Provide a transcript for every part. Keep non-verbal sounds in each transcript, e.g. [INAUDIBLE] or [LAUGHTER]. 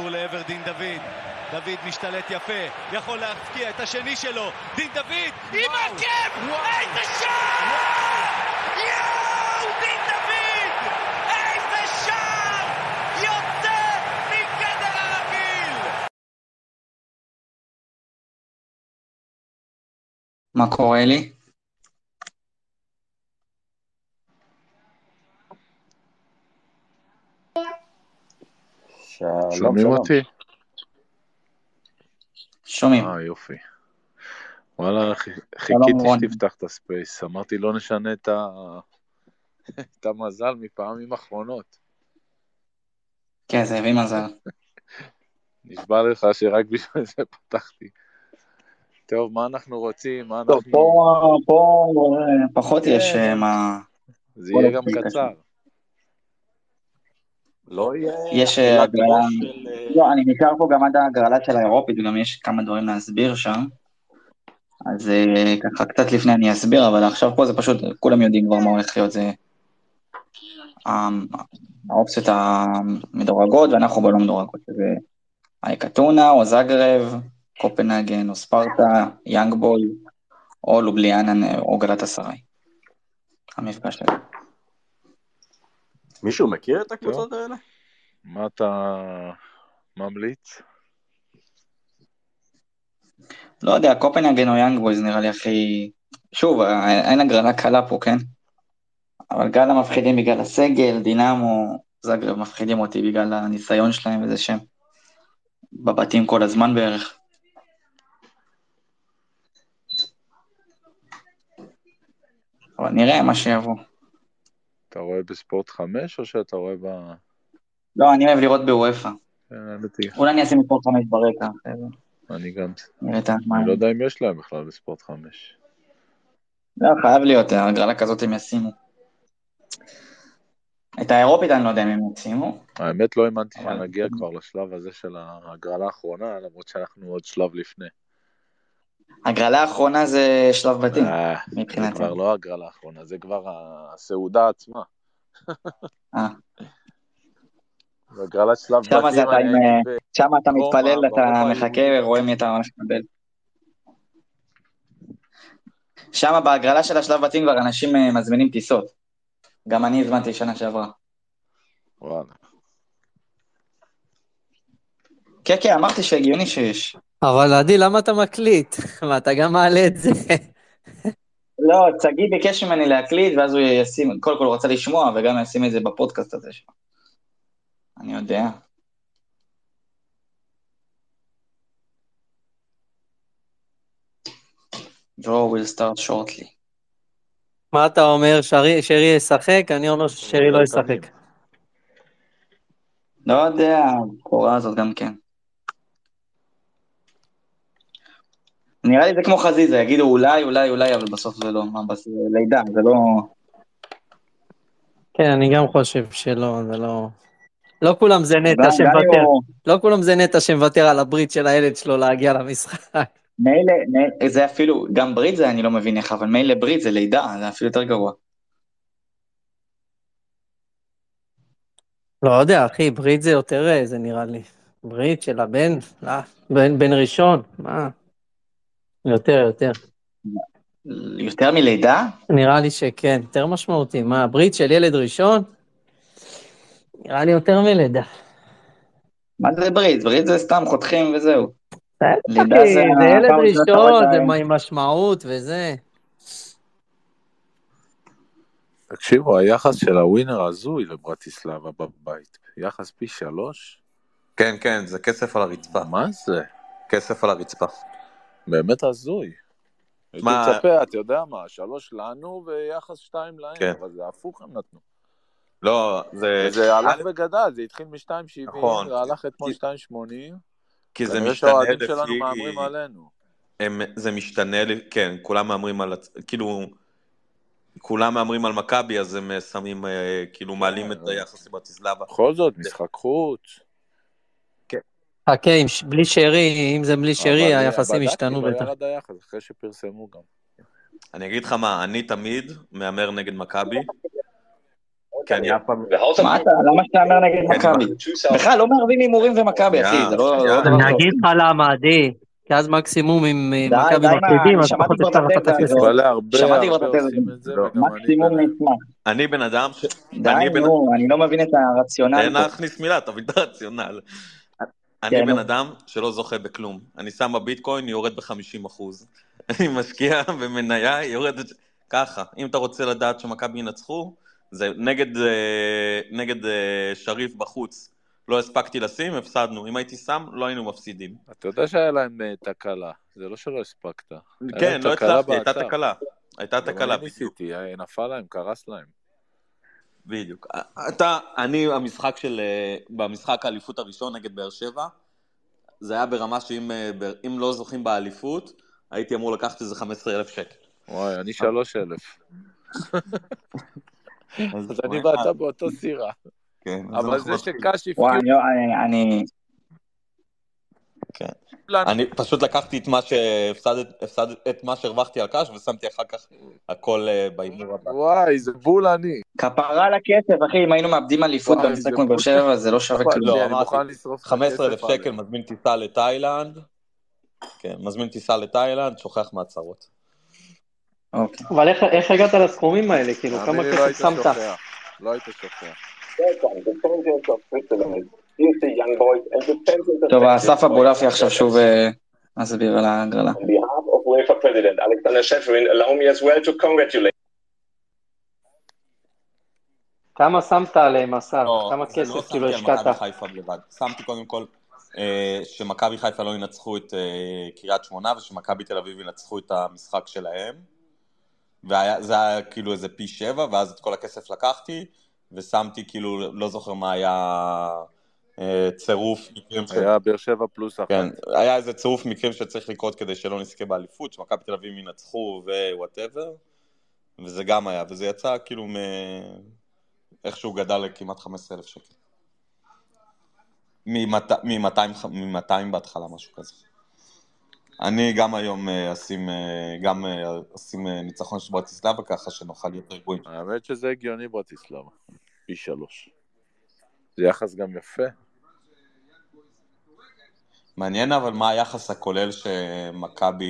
לעבר דין דוד, דוד משתלט יפה, יכול להפקיע את השני שלו, דין דוד, עם עקב! איזה שער! יואו, דין דוד! איזה שער! יוצא מגדר הרגיל! מה קורה לי? שלום, שומעים שלום. אותי? שומעים. אה, יופי. וואלה, חיכיתי. שתפתח את הספייס. אמרתי, לא נשנה את ה- [LAUGHS] את המזל מפעמים אחרונות. כן, זה הביא מזל. [LAUGHS] נשבע לך שרק בשביל זה פתחתי. טוב, מה אנחנו רוצים? מה טוב, אנחנו... פה, פה אה, פחות. יש אה, מה... זה יהיה גם קצר. לא יהיה יש, אה, הגרלה- של... אה, לא, אני נשאר פה גם עד ההגרלה של האירופית, וגם יש כמה דברים להסביר שם. אז אה, ככה קצת לפני אני אסביר, אבל עכשיו פה זה פשוט, כולם יודעים כבר מה הולך להיות, זה האופציות המדורגות, ואנחנו בלא מדורגות, שזה אייקטונה, או זגרב, קופנהגן, או ספרטה, יאנג בוי, או לובליאנה, או גלת אסריי. המפגש הזה. מישהו מכיר את הקבוצות האלה? מה אתה ממליץ? לא יודע, קופנהגן או יאנג בויז נראה לי הכי... שוב, אין הגרלה קלה פה, כן? אבל גל המפחידים בגלל הסגל, דינמו, זגרב מפחידים אותי בגלל הניסיון שלהם וזה שהם בבתים כל הזמן בערך. אבל נראה מה שיבוא. אתה רואה בספורט 5 או שאתה רואה ב... לא, אני אוהב לראות בוופא. כן, אולי אני אשים את ספורט 5 ברקע, אני גם... אני לא יודע אם יש להם בכלל בספורט 5. לא, חייב להיות, הגרלה כזאת הם ישימו. את האירופית אני לא יודע אם הם ישימו. האמת לא האמנתי שנגיע כבר לשלב הזה של ההגרלה האחרונה, למרות שאנחנו עוד שלב לפני. הגרלה האחרונה זה שלב בתים, אה, זה מבחינתי. כבר לא הגרלה האחרונה, זה כבר הסעודה עצמה. אה. זה הגרלת שלב בתים. זה אה, שם אתה רומא, מתפלל, אתה ברובע מחכה. ורואה מי אתה הולך לקבל. שם בהגרלה של השלב בתים כבר אנשים אה, מזמינים טיסות. גם אני הזמנתי שנה שעברה. וואלה. כן, כן, אמרתי שהגיוני שיש. אבל עדי, למה אתה מקליט? [LAUGHS] מה, אתה גם מעלה את זה? לא, שגיא ביקש ממני להקליט, ואז הוא ישים, קודם כל הוא רצה לשמוע, וגם ישים את זה בפודקאסט הזה שלו. אני יודע. Draw will start shortly. מה אתה אומר, שרי שרי ישחק? אני אומר ששרי לא ישחק. לא יודע, הקורה הזאת גם כן. נראה לי זה כמו חזיזה, יגידו אולי, אולי, אולי, אבל בסוף זה לא, מה, בס... לידה, זה לא... כן, אני גם חושב שלא, זה לא... לא כולם זה נטע שמוותר, לא כולם זה נטע שמוותר על הברית של הילד שלו להגיע למשחק. מילא, זה אפילו, גם ברית זה אני לא מבין איך, אבל מילא ברית זה לידה, זה אפילו יותר גרוע. לא יודע, אחי, ברית זה יותר, אה, זה נראה לי. ברית של הבן, בן, בן ראשון, מה? יותר, יותר. יותר מלידה? נראה לי שכן, יותר משמעותי. מה, ברית של ילד ראשון? נראה לי יותר מלידה. מה זה ברית? ברית זה סתם חותכים וזהו. לידה זה זה ילד ראשון, זה עם משמעות וזה. תקשיבו, היחס של הווינר הזוי לברטיסלבה בבית. יחס פי שלוש? כן, כן, זה כסף על הרצפה. מה זה? כסף על הרצפה. באמת הזוי. הייתי מה- מצפה, אתה יודע מה, שלוש לנו ויחס שתיים להם, כן. אבל זה הפוך הם נתנו. לא, זה... וזה הלך וגדל, זה התחיל מ-2.70, נכון. והלך אתמול כי- 2.80, כי זה משתנה שהאוהדים שלנו לפי... מהמרים עלינו. הם, זה משתנה, כן, כולם מהמרים על... כאילו... כולם מהמרים על מכבי, אז הם שמים, אה, כאילו, מעלים את אבל- היחס לברטיסלבה. בכל זאת, משחק חוץ. חכה, עם ש- בלי שרי, אם זה בלי שרי, אבל, היחסים השתנו בטח. ירד היחס, אחרי שפרסמו גם. אני אגיד לך מה, אני תמיד מהמר נגד מכבי, כי אני אף פעם... מה אתה, למה שתהמר נגד כן, מכבי? בכלל לא מערבים הימורים ומכבי, אחי, זה לא. לא דבר אני טוב. אגיד לך למה, עדי. כי אז מקסימום אם אה, מכבי מפסידים, אני אז פחות אפשר לקחת את הכסף. שמעתי כבר את התזה אני מקסימום ביניהם. נשמח. אני בן אדם ש... די, אני נו, אני לא מבין את הרציונל תן. להכניס מילה, תבין את הרציונל. אני כן, בן נו. אדם שלא זוכה בכלום. אני שם בביטקוין, יורד ב-50 אחוז. [LAUGHS] אני משקיע במניה, היא יורדת ככה. אם אתה רוצה לדעת שמכבי ינצחו, זה נגד, אה, נגד אה, שריף בחוץ. לא הספקתי לשים, הפסדנו. אם הייתי שם, לא היינו מפסידים. אתה יודע שהיה להם אה, תקלה, זה לא שלא הספקת. כן, לא הצלחתי, הייתה. תקלה. הייתה גם תקלה, אני ניסיתי, אה, נפל להם, קרס להם. בדיוק. אתה, אני, המשחק של, אה, במשחק האליפות הראשון נגד באר שבע, זה היה ברמה שאם אה, לא זוכים באליפות, הייתי אמור לקחת איזה 15,000 שקל. וואי, אני שלוש אלף. [LAUGHS] אז אז אני ואתה באותו סירה. כן, אבל זה. שקאש וואי, הפקיעו אני- אני- אני... כן. לנו. אני פשוט לקחתי את מה שהפסדת, הפסדת, את מה שהרווחתי על קאש, ושמתי אחר כך הכל אה, בהימור הבא. וואי, זה בול אני. כפרה על הכסף, אחי, אם היינו מאבדים אליפות במשחק זה מול באר שבע, זה לא שווה אבל כלום. לא, אמרתי, מוכן לשרוף לך 15,000 כסף שקל. מזמין טיסה לתאילנד. כן, מזמין טיסה לתאילנד, שוכח מהצהרות. אוקיי. אבל איך- איך הגעת לסכומים האלה? כאילו, כמה לא כסף היית שמת? שוכח. לא היית שוכח. טוב, אסף אבולעפי עכשיו שוב אה, מסביר על ההגרלה. On behalf of UEFA President Alexander Shevrin, allow me as well to congratulate כמה שמת עליהם, אסף? לא, כמה לא כסף שמתי כאילו השקעת? שמתי קודם כל אה, שמכבי חיפה לא ינצחו את אה, קריית שמונה ושמכבי תל אביב ינצחו את המשחק שלהם. וזה היה כאילו איזה פי שבע, ואז את כל הכסף לקחתי, ושמתי כאילו, לא זוכר מה היה צירוף מקרים ש... היה באר שבע פלוס אחת. כן, היה איזה צירוף מקרים שצריך לקרות כדי שלא נזכה באליפות, שמכבי תל אביב ינצחו ווואטאבר, וזה גם היה, וזה יצא כאילו מ... איכשהו גדל לכמעט 15,000 שקל. מ-200 בהתחלה, משהו כזה. אני גם היום אה, אשים, אה, גם אה, אשים אה, ניצחון של ברטיסלבה ככה שנוכל להיות רגועים. האמת שזה הגיוני ברטיסלבה. פי שלוש. זה יחס גם יפה. מעניין אבל מה היחס הכולל שמכבי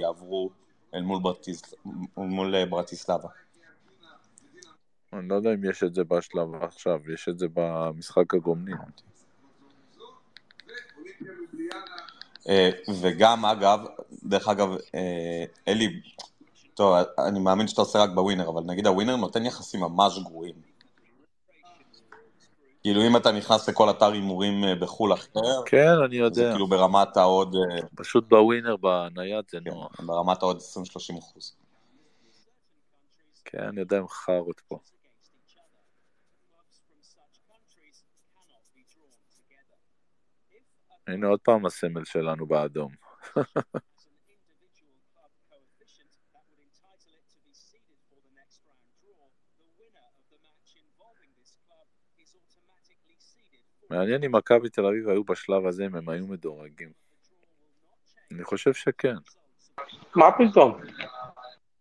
יעברו אל מול, ברטיס... מול אה, ברטיסלבה. אני לא יודע אם יש את זה בשלב עכשיו, יש את זה במשחק הגומלין. אה, וגם אגב, דרך אגב, אה, אלי, טוב, אני מאמין שאתה עושה רק בווינר, אבל נגיד הווינר נותן יחסים ממש גרועים. כאילו אם אתה נכנס לכל אתר הימורים אה, בחו"ל אחר, כן, אני זה יודע. כאילו ברמת העוד, אה, פשוט בווינר בנייד זה כן, נוח. ברמת העוד 20-30 אחוז. כן, אני יודע עם חארות פה. הנה עוד פעם הסמל שלנו באדום. [LAUGHS] מעניין אם מכבי תל אביב היו בשלב הזה, אם הם היו מדורגים. אני חושב שכן. מה פתאום?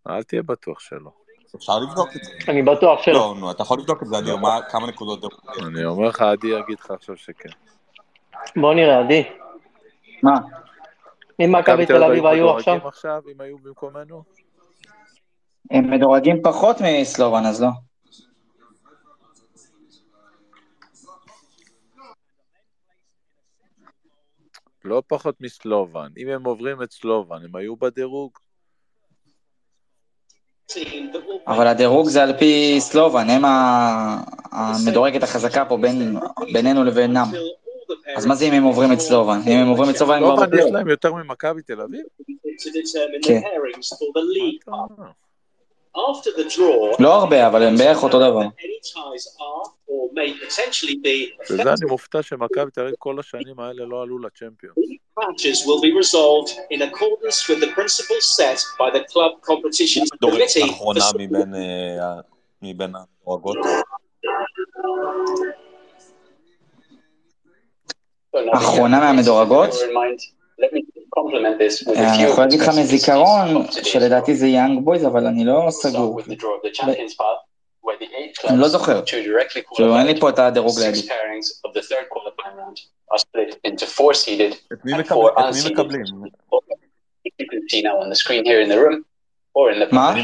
אל תהיה בטוח שלא. אפשר לבדוק את זה. אני בטוח שלא. לא, נו, אתה יכול לבדוק את זה, אדיר, מה- כמה נקודות? אני אומר לך, עדי יגיד לך עכשיו שכן. בוא נראה, עדי. מה? אם מכבי תל אביב היו עכשיו, אם היו במקומנו? הם מדורגים פחות מסלובן, אז לא. לא פחות מסלובן. אם הם עוברים את סלובן, הם היו בדירוג? אבל הדירוג זה על פי סלובן, הם המדורגת החזקה פה בין, בינינו לבינם. אז מה זה אם הם עוברים את סלובן? אם הם עוברים את סלובן הם כבר סלובן יש בפלייאוף. להם יותר ממכבי תל אביב? כן. לא הרבה, אבל הם בערך אותו דבר. בזה אני מופתע שמכבי תל אביב כל השנים האלה לא עלו לצ'מפיון. matches will be resolved in accordance with the principles set by the club competition דורית committee. האחרונה מבין מבין. אחרונה מהמדורגות? אה, אני יכול להגיד לך מזיכרון, שלדעתי זה יאנג בויז, אבל אני לא סגור. the eight אני לא clubs זוכר. to directly כאילו, אין לי qualify. פה את הדירוג Six להגיד. pairings of the third qualifying round are split into four seeded את מי and מקבל- four את מי unseeded. מקבלים? You can see now on the screen here in the room or in the מה?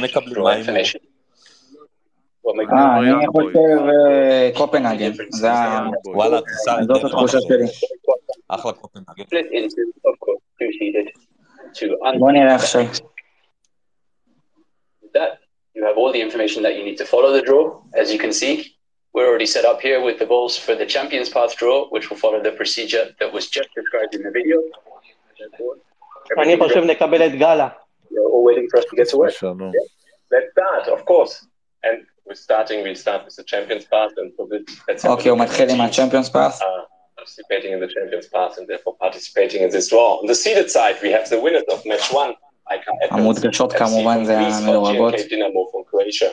אה, אני יאנג בוי. חושב אה, קופנהגן. זה ה... יאנג בוי. וואלה, תיסע, זאת התחושה שלי. אחלה קופנהגן. split into, of course, two seeded, two בוא נראה unseeded. עכשיו. With that, you have all the information that you need to follow the draw. As you can see, we're already set up here with the goals for the Champions Path draw, which will follow the procedure that was just described in the video. אני חושב נקבל את גאלה. You're all waiting for us to get to work. שלום. Let's start, of course. And we're starting, we'll start with the Champions Pass, and for this, let's have a אוקיי, הוא look at מתחיל the עם teams, הצ'מפיונס פאס. uh, participating in the Champions Pass and therefore participating in this draw. On the seeded side, we have the winners of match one, Ika Athens, המודגשות FC כמובן from זה Greece, or המדורגות. GNK Dynamo from Croatia.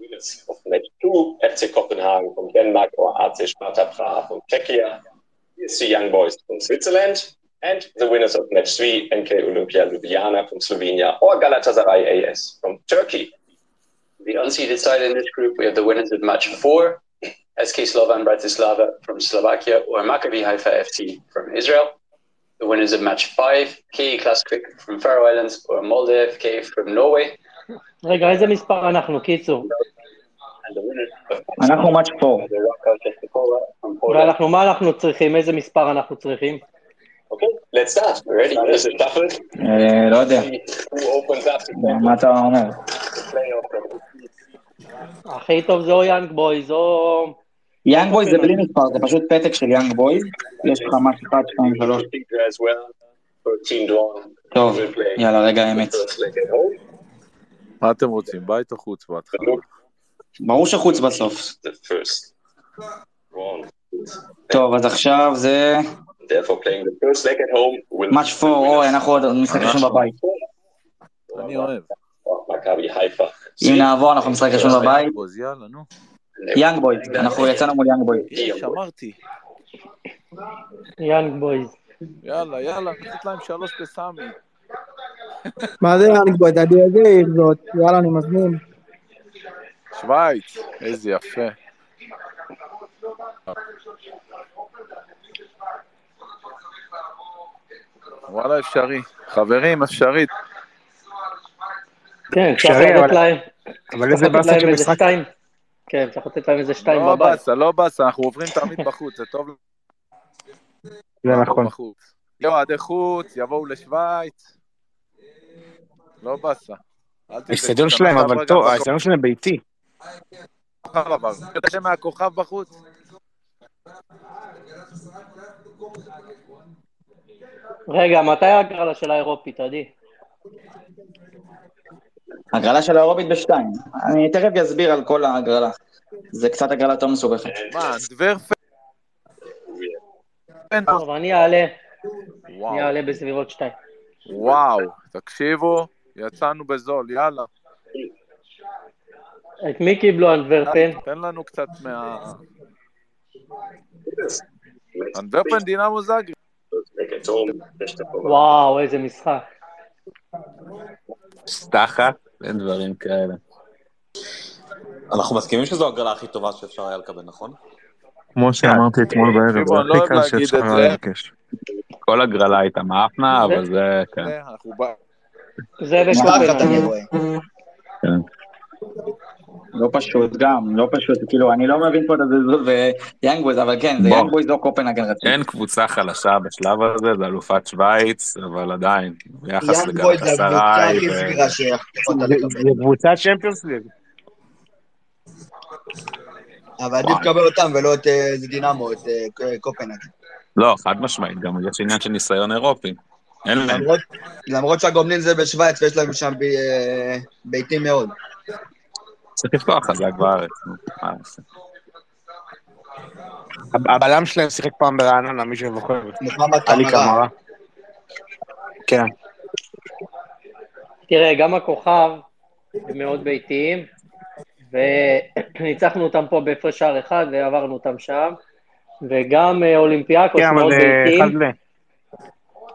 Winners of match two, FC Copenhagen from Denmark or AC Sparta Prague from Czechia. PSC Young Boys from Switzerland. And the winners of match three, NK Olympia Ljubljana from Slovenia or Galatasaray AS from Turkey. The unseeded side in this group, we have the winners of match four, SK Slovan Bratislava from Slovakia or Maccabi Haifa FC from Israel. The winners of match five, KE Klaskvik from Faroe Islands or Molde FK from Norway. רגע, איזה מספר אנחנו, קיצור? And the winners of אנחנו מאץ' פור. the Rocca Czestochowa from Poland. ואנחנו, מה אנחנו צריכים? איזה מספר אנחנו צריכים? Okay, let's start. Ready? There's a shuffle. אה, לא יודע. Who opens up the מה אתה אומר? הכי טוב זה או יאנג בויז או... יאנג בוי זה בלי מספר, זה פשוט פתק של יאנג בוי. יש לך for a team drawn. טוב, We'll play יאללה, רגע האמת. מה אתם רוצים? בית או חוץ בהתחלה? ברור שחוץ בסוף. The first drawn. טוב, אז עכשיו זה Therefore, playing the first leg at home will מאץ' פור, אוי, אנחנו עוד משחק ראשון בבית. אני אוהב. Maccabi Haifa. אם נעבור, אנחנו משחק ראשון בבית. יאנג בוי, אנחנו יצאנו מול יאנג בוי. יש, אמרתי. יאנג בויז. יאללה, יאללה, נחליט להם שלוש בסמי. מה זה יאנגבויד? אני יודע זאת. יאללה, אני מזמין. שווייץ, איזה יפה. וואלה, אפשרי. חברים, אפשרי. כן, צריך אפשרי, לתת אבל- להם... אבל איזה באסה של משחק. שתיים. כן, צריך לתת להם איזה שתיים לא בבית. באסה, לא באסה, אנחנו עוברים תמיד בחוץ, זה טוב זה נכון. בחוץ. יהיו אוהדי חוץ, יבואו לשוויץ. לא באסה. שנה שלהם, אבל טוב, בכוכב האצטדיון שלהם ביתי. עבר. אתה יודע מהכוכב בחוץ? רגע, מתי ההגרלה של האירופית, עדי? הגרלה של האירופית בשתיים. אני תכף אסביר על כל ההגרלה. זה קצת הגרלה יותר מסובכת. מה, אנדוורפן? טוב, אני אעלה, אני אעלה בסביבות שתיים. וואו, תקשיבו, יצאנו בזול, יאללה. את מי קיבלו אנטוורפן? תן לנו קצת מה... אנדוורפן דינמו זאגרי. וואו, איזה משחק. סטחת, אין דברים כאלה. אנחנו מסכימים שזו הגרלה הכי טובה שאפשר היה לקבל, נכון? כמו שאמרתי אתמול בערב, זה אני לא הכי קל שאפשר היה. לבקש. כל הגרלה הייתה מאפנה, אבל זה, כן. זה, אנחנו לא פשוט גם, לא פשוט, כאילו, אני לא מבין פה את הזלזול יאנג בויז, אבל כן, זה. יאנג בויז לא קופנהגן רציני. אין קבוצה חלשה בשלב הזה, זה אלופת שווייץ, אבל עדיין, ביחס זה לקבל. זה קבוצת צ'מפיונס ליג. אבל עדיף לקבל אותם ולא את אה, דינמו, את אה, קופנהגן. לא, חד משמעית, גם יש עניין של ניסיון אירופי. אין להם. למרות- שהגומלין זה בשוויץ ויש להם שם אה, ביתים מאוד. צריך לפתוח חזק בארץ, נו, מה נעשה? הבלם שלהם שיחק פעם ברעננה, מי. מוחמד עלי קמרה. כן. תראה, גם הכוכב הם מאוד ביתיים, וניצחנו אותם פה בהפרש שער אחד ועברנו אותם שם, וגם אה, אולימפיאקוס כן, מאוד אה, ביתיים.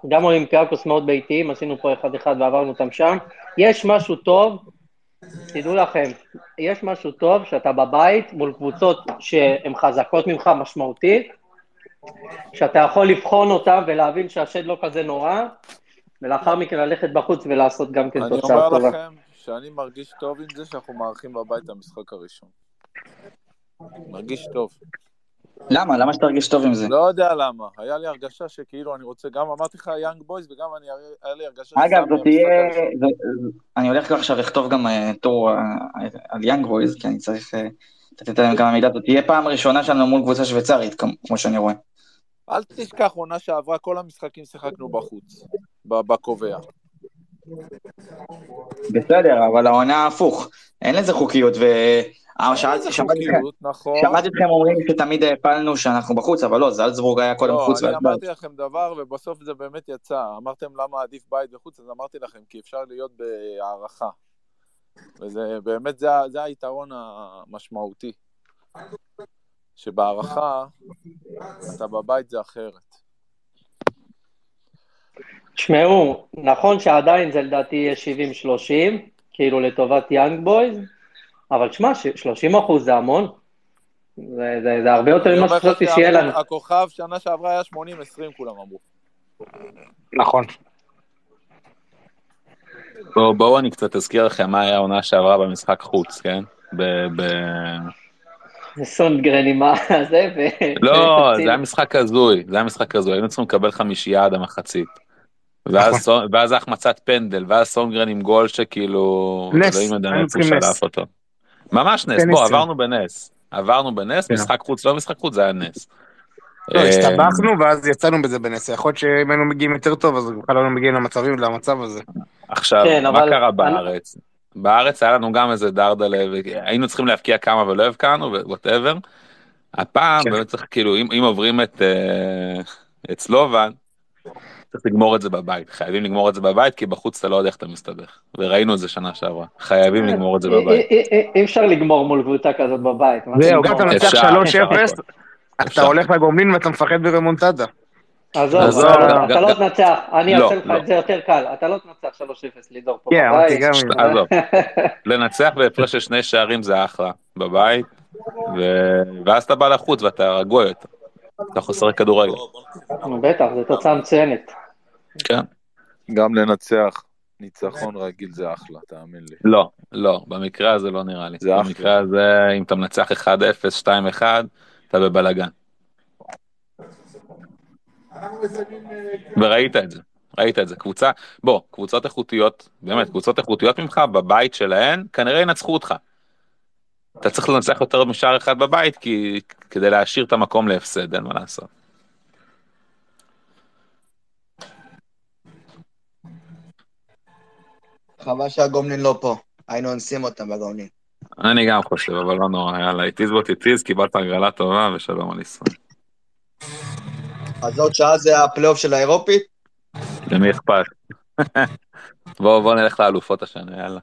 גם אולימפיאקוס מאוד ביתיים, עשינו פה אחד אחד ועברנו אותם שם. יש משהו טוב תדעו לכם, יש משהו טוב שאתה בבית מול קבוצות שהן חזקות ממך משמעותית, שאתה יכול לבחון אותן ולהבין שהשד לא כזה נורא, ולאחר מכן ללכת בחוץ ולעשות גם כן אני תוצאה אומר טובה. לכם שאני מרגיש טוב עם זה שאנחנו מארחים בבית המשחק הראשון. מרגיש טוב. למה? למה שתרגיש טוב עם זה? לא יודע למה, היה לי הרגשה שכאילו אני רוצה, גם אמרתי לך יאנג בויז וגם אני, היה לי הרגשה אגב, זאת תהיה... זה- אני הולך עכשיו לכתוב גם אה, טור אה, על יאנג בויז, כי אני צריך אה, לתת להם כמה מידע. זאת תהיה פעם ראשונה שלנו מול קבוצה שוויצרית, כמו- שאני רואה. אל תשכח, עונה שעברה, כל המשחקים שיחקנו בחוץ, בקובע. בסדר, אבל העונה הפוך. אין לזה חוקיות, ו... אה, שמעתי אתכם- חוקיות, נכון. שמעתי אתכם אומרים שתמיד העפלנו שאנחנו בחוץ, אבל לא, זלצבורג היה קודם לא, חוץ אני ואז בית. אמרתי לכם דבר ובסוף זה באמת יצא. אמרתם למה עדיף בית וחוץ, אז אמרתי לכם, כי אפשר להיות בהערכה. וזה באמת, זה, זה היתרון המשמעותי. שבהערכה, אתה בבית זה אחרת. תשמעו, נכון שעדיין זה לדעתי יהיה 70-30, כאילו לטובת יאנג בויז, אבל תשמע, ש- 30 אחוז זה המון. זה, זה, זה הרבה יותר ממה שחשבתי שיהיה לנו. שהכוכב שנה שעברה היה 80-20 כולם אמרו. נכון. בואו בואו אני קצת אזכיר לכם מה היה העונה שעברה במשחק חוץ, כן? ב... ב... סונגרן עם הזה, ו... לא, זה היה משחק הזוי, זה היה משחק הזוי, היינו צריכים לקבל חמישייה עד המחצית. ואז, נכון. החמצת פנדל, ואז סונגרן עם גול שכאילו... נס, אלוהים יודע היינו צריכים נס. שלף אותו. ממש נס, בוא. עברנו בנס. עברנו בנס, כן. משחק חוץ, לא משחק חוץ, זה היה נס. לא, אה, הסתבכנו ואז יצאנו בזה בנס. יכול להיות שאם היינו מגיעים יותר טוב, אז בכלל לא היינו מגיעים למצבים, למצב הזה. עכשיו, כן, מה קרה בארץ? בארץ היה לנו גם איזה דרדלה, והיינו צריכים להבקיע כמה ולא הבקענו, וווטאבר. הפעם כן. באמת צריך, כאילו, אם, עוברים את, אה, את סלובן, צריך לגמור את זה בבית. חייבים לגמור את זה בבית, כי בחוץ אתה לא יודע איך אתה מסתבך. וראינו את זה שנה שעברה. חייבים לגמור את זה אי- בבית. אי- אי- אפשר לגמור מול קבוצה כזאת בבית. זהו, זה גם אתה? מנצח אפשר, 3-0, אפשר. אתה. הולך לגומלין ואתה מפחד ברמונטדה. עזוב, עזוב, אתה- לא תנצח, אני לא, אעשה לך לא. את זה יותר קל, אתה לא תנצח 3-0 לידור פה כן, בבית. [LAUGHS] עזוב, לנצח בהפרש של שני שערים זה אחלה, בבית. ואז אתה בא לחוץ ואתה רגוע יותר. אתה יכול לשחק כדורגל. בטח, זו תוצאה מצוינת. כן. גם לנצח ניצחון רגיל זה אחלה, תאמין לי. לא, לא, במקרה הזה לא נראה לי. זה אחלה. במקרה הזה, אם אתה מנצח 1-0, 2-1, אתה בבלאגן. וראית את זה, ראית את זה. קבוצה, בוא, קבוצות איכותיות, באמת, קבוצות איכותיות ממך, בבית שלהן, כנראה ינצחו אותך. אתה צריך לנצח יותר משער אחד בבית, כי כדי להשאיר את המקום להפסד, אין מה לעשות. חבל שהגומלין לא פה. היינו אונסים אותם בגומלין. אני גם חושב, אבל לא נורא, יאללה, it is what it is, קיבלת הגרלה טובה ושלום על ישראל. אז עוד שעה זה הפלייאוף של האירופית? למי אכפת? [LAUGHS] בואו בוא נלך לאלופות השנה, יאללה.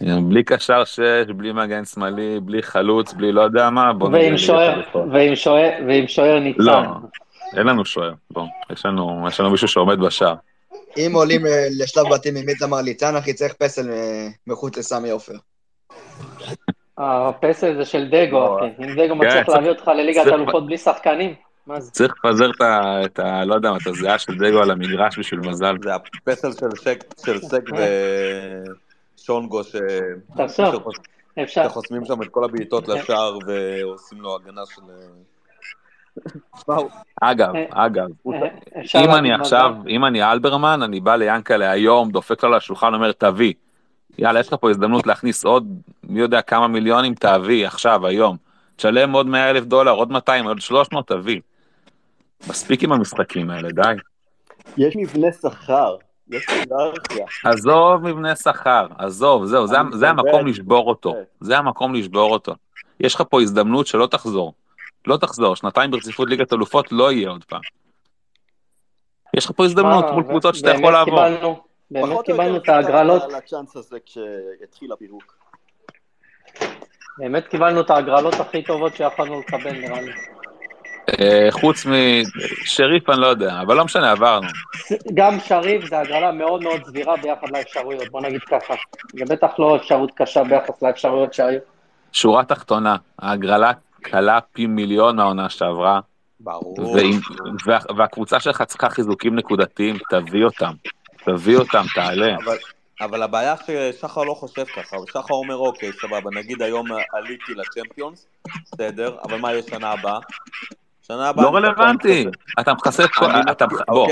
בלי קשר שש, בלי מגן שמאלי, בלי חלוץ, בלי לא יודע מה, בוא נגיע ועם שוער. ועם שוער, ועם שוער ניצן. לא, אין לנו שוער, בוא, יש לנו, יש לנו מישהו שעומד בשער. אם עולים אה, לשלב בתים עם איתמר ליצן, אחי, צריך פסל אה, מחוץ לסמי עופר. הפסל זה של דגו, אחי. אם דגו מצליח לא. צריך- להביא אותך לליגת אלופות בלי שחקנים, מה זה? צריך לפזר את ה... לא יודע מה, את הזיעה של דגו על המגרש בשביל מזל. זה הפסל של סק ושונגו, ש... תחשוב, שחוס- אפשר. שחוסמים שם את כל הבעיטות לשער ועושים לו הגנה של... תשמעו, אגב, אגב, אה, אפשר אם אני. עכשיו, אם אני אלברמן, אני בא ליאנקלה היום, דופק לו לשולחן, אומר, תביא. יאללה, יש לך פה הזדמנות להכניס עוד, מי יודע כמה מיליונים, תביא, עכשיו, היום. תשלם עוד 100 אלף דולר, עוד 200, עוד 300, תביא. מספיק עם המשחקים האלה, די. יש מבנה שכר, יש היררכיה. עזוב מבנה שכר, עזוב, זהו, זה, זה המקום. לשבור אותו. כן. זה המקום לשבור אותו. יש לך פה הזדמנות שלא תחזור. לא תחזור, שנתיים ברציפות ליגת אלופות לא יהיה עוד פעם. יש לך פה הזדמנות מול קבוצות שאתה יכול לעבור. קיבלנו- באמת פחות או קיבלנו יותר את ההגרלות, חיכינו לצ'אנס הזה כשהתחיל הפירוק. באמת קיבלנו את ההגרלות הכי טובות שיכולנו לקבל, נראה לי. אה, חוץ משריף אני לא יודע, אבל לא משנה, עברנו. גם שריף זה הגרלה מאוד מאוד סבירה ביחד לאפשרויות, בוא נגיד ככה. זה בטח לא אפשרות קשה ביחס לאפשרויות שהיו. שורה תחתונה, ההגרלה קלה פי מיליון מהעונה שעברה, ברור. ועם- וה- והקבוצה שלך צריכה חיזוקים נקודתיים, תביא אותם. תביא אותם, תעלה. אבל, אבל הבעיה ששחר לא חושב ככה, ושחר אומר אוקיי, סבבה, נגיד היום עליתי לצ'מפיונס, בסדר, אבל מה יהיה שנה הבאה? שנה הבאה... לא רלוונטי. אתה מחסה את כל... אני אתה- בוא,